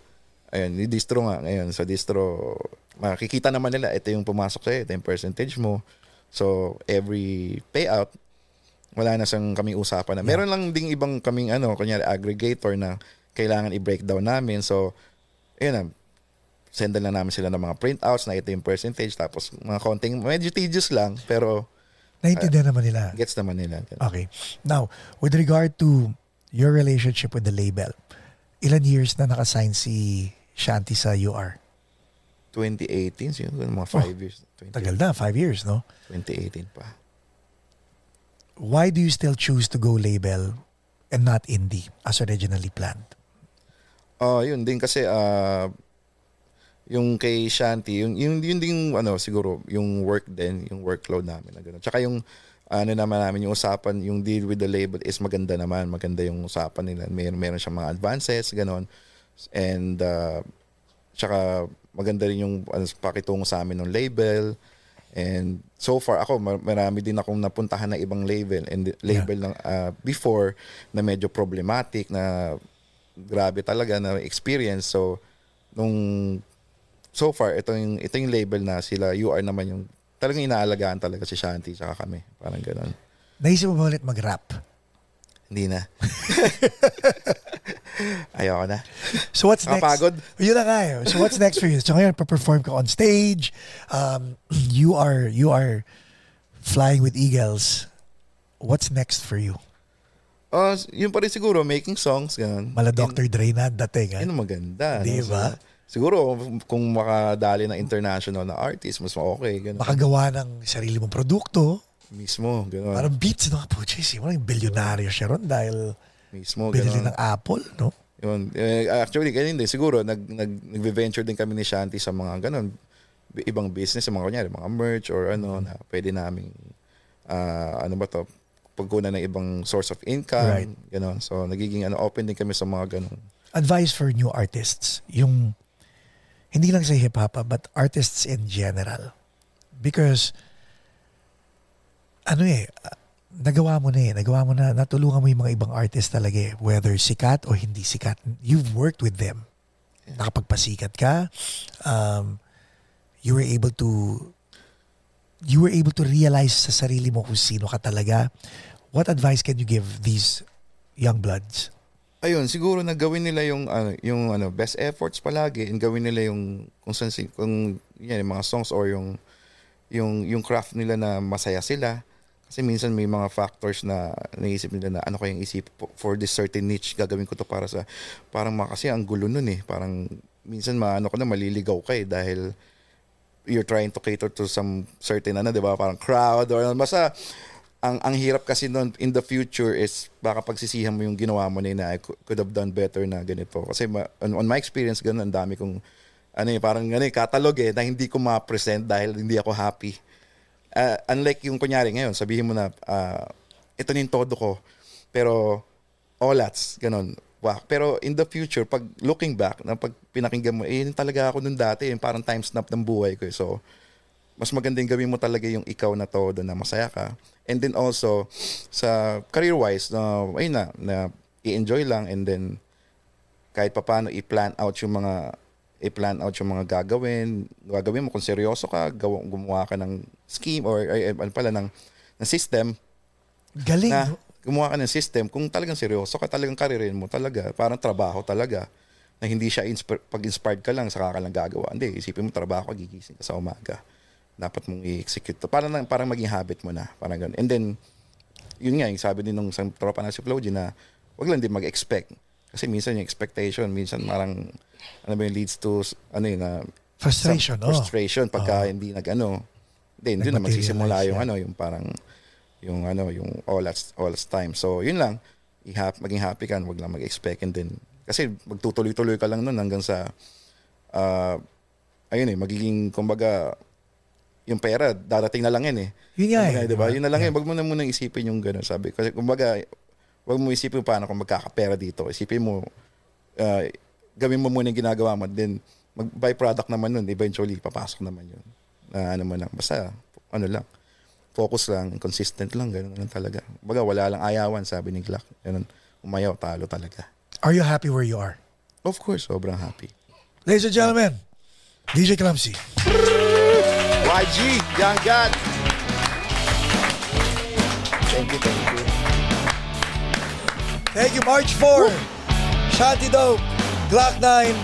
Speaker 3: ayun, ni distro nga ngayon. Sa distro, makikita naman nila, ito yung pumasok sa'yo, ito yung percentage mo. So, every payout, wala na siyang kaming usapan na. Meron lang ding ibang kaming ano, kunyari aggregator na kailangan i-breakdown namin. So, ayun na, sendan lang namin sila ng mga printouts na ito yung percentage tapos mga konting, medyo tedious lang pero
Speaker 2: Naintindihan naman nila.
Speaker 3: gets naman nila.
Speaker 2: Okay. Now, with regard to your relationship with the label, ilan years na nakasign si Shanti sa UR?
Speaker 3: 2018, siguro mga 5 years. 20,
Speaker 2: Oh, Tagal na, five years, no?
Speaker 3: 2018 pa.
Speaker 2: Why do you still choose to go label and not indie as originally planned?
Speaker 3: Oh, yun din kasi ah yung kay Shanti, yung yung yun din ano siguro yung work din, yung workload namin na gano'n. Tsaka yung ano naman namin yung usapan, yung deal with the label is maganda naman, maganda yung usapan nila. Meron meron siyang mga advances gano'n. And uh, tsaka maganda rin yung ano, pakitungo sa amin ng label. And so far ako mar- marami din akong napuntahan na ibang label and label ng ah, before na medyo problematic na grabe talaga na experience. So nung so far ito yung ito yung label na sila UR naman yung talagang inaalagaan talaga si Shanti tsaka kami. Parang gano'n.
Speaker 2: Naisip mo ba ulit mag-rap?
Speaker 3: Hindi na. Ayoko na.
Speaker 2: So what's next?
Speaker 3: Nakapagod.
Speaker 2: Yun na nga eh. So what's next for you? So ngayon, pa-perform ka on stage. Um, you are you are flying with eagles. What's next for you?
Speaker 3: Oh, yun pa rin siguro making songs ganun.
Speaker 2: Mala
Speaker 3: Yun-
Speaker 2: Dr. Dre na dating.
Speaker 3: Yun
Speaker 2: Eh?
Speaker 3: ang maganda.
Speaker 2: Di
Speaker 3: no?
Speaker 2: ba?
Speaker 3: So, siguro kung makadali ng international na artist, mas okay. Ganun.
Speaker 2: Makagawa ng sarili mong produkto.
Speaker 3: Mismo, gano'n.
Speaker 2: Parang beats, no? Po, jeez, walang bilyonaryo siya ron dahil
Speaker 3: Mismo,
Speaker 2: binili ng Apple, no?
Speaker 3: Yun. Eh, actually, ganyan din. Siguro, nag, nag, nag-venture din kami ni Shanti sa mga ganun, ibang business, mga kunyari, mga merch or ano, na pwede namin, ah, ano ba to, pagkunan ng ibang source of income,
Speaker 2: Right.
Speaker 3: gano'n. So, nagiging ano, open din kami sa mga ganun.
Speaker 2: Advice for new artists. Yung, hindi lang sa hip-hop, ah, but artists in general. Because, ano eh, nagawa mo na eh. Nagawa mo na, natulungan mo yung mga ibang artists talaga eh. Whether sikat o hindi sikat. You've worked with them. Nakapagpasikat ka. Um, you were able to, you were able to realize sa sarili mo kung sino ka talaga. What advice can you give these young bloods?
Speaker 3: Ayun, siguro na nila yung ano, yung ano, best efforts palagi and gawin nila yung kung saan kung yan, yung mga songs or yung yung yung craft nila na masaya sila. Kasi minsan may mga factors na naisip nila na ano kayang isip for this certain niche gagawin ko to para sa parang kasi ang gulo nun eh. Parang minsan maano ko na maliligaw ka eh dahil you're trying to cater to some certain ano, 'di ba? Parang crowd or ano. basta ang ang hirap kasi noon in the future is baka pagsisihan mo yung ginawa mo na yun I cou- could have done better na ganito. Kasi ma, on, on my experience ganun, ang dami kong ano eh, parang ano eh, catalog eh, na hindi ko ma-present dahil hindi ako happy. Ah, unlike yung kunyari ngayon, sabihin mo na, ah, ito na yung todo ko. Pero, olats, ganun. Wow. Pero in the future, pag looking back, na pag pinakinggan mo, eh, talaga ako nung dati, yung parang time snap ng buhay ko. eh. So, mas magandang gawin mo talaga yung ikaw na todo na masaya ka. And then also, sa career-wise, na, ayun na, na i-enjoy lang and then kahit papaano i-plan out yung mga i-plan out yung mga gagawin. Gagawin mo kung seryoso ka, gawa, gumawa ka ng scheme or ay, ay, ano pala ng, ng system
Speaker 2: Galing.
Speaker 3: na gumawa ka ng system kung talagang seryoso ka, talagang karirin mo talaga, parang trabaho talaga na hindi siya insp- pag-inspired ka lang saka ka lang gagawa. Hindi, isipin mo trabaho gigising ka sa umaga. Dapat mong i-execute to. Parang, parang maging habit mo na. Parang ganun. And then, yun nga, yung sabi din nung isang tropa na si Floji na wag lang din mag-expect. Kasi minsan yung expectation, minsan parang, ano ba yung leads to, ano yun, na
Speaker 2: Frustration, no?
Speaker 3: frustration pagka hindi nag ano. Then doon na magsisimula yung
Speaker 2: yan.
Speaker 3: ano, yung parang yung ano, yung all at all at time. So, yun lang. I-hap, maging happy ka, wag lang mag-expect and then kasi magtutuloy-tuloy ka lang nun hanggang sa ah, ayun eh, magiging kumbaga yung pera, darating na lang yan eh.
Speaker 2: Yun nga eh,
Speaker 3: di ba?
Speaker 2: di ba?
Speaker 3: Yun na lang
Speaker 2: Yeah.
Speaker 3: yan. Wag mo na munang isipin yung gano'n, sabi. Kasi kumbaga, wag mo isipin paano kung magkakapera dito. Isipin mo, ah, gawin mo muna yung ginagawa mo. Then, mag byproduct naman nun. Eventually, papasok naman yun. Na ano mo lang. Basta, ano lang. Focus lang, consistent lang. Ganun lang talaga. Baga, wala lang ayawan, sabi ni Glock. Ganun. Umayaw, talo talaga.
Speaker 2: Are you happy where you are?
Speaker 3: Of course, sobrang happy.
Speaker 2: Ladies and gentlemen, DJ Clumsy.
Speaker 3: YG, Young God. Thank you, thank you.
Speaker 2: Thank you, March 4. Shanti Dope, Glock 9,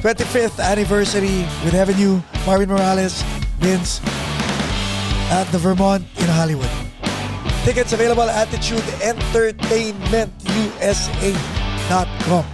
Speaker 2: 25th anniversary with Heaven You, Marvin Morales, Vince, at the Vermont in Hollywood. Tickets available at AttitudeEntertainmentUSA.com.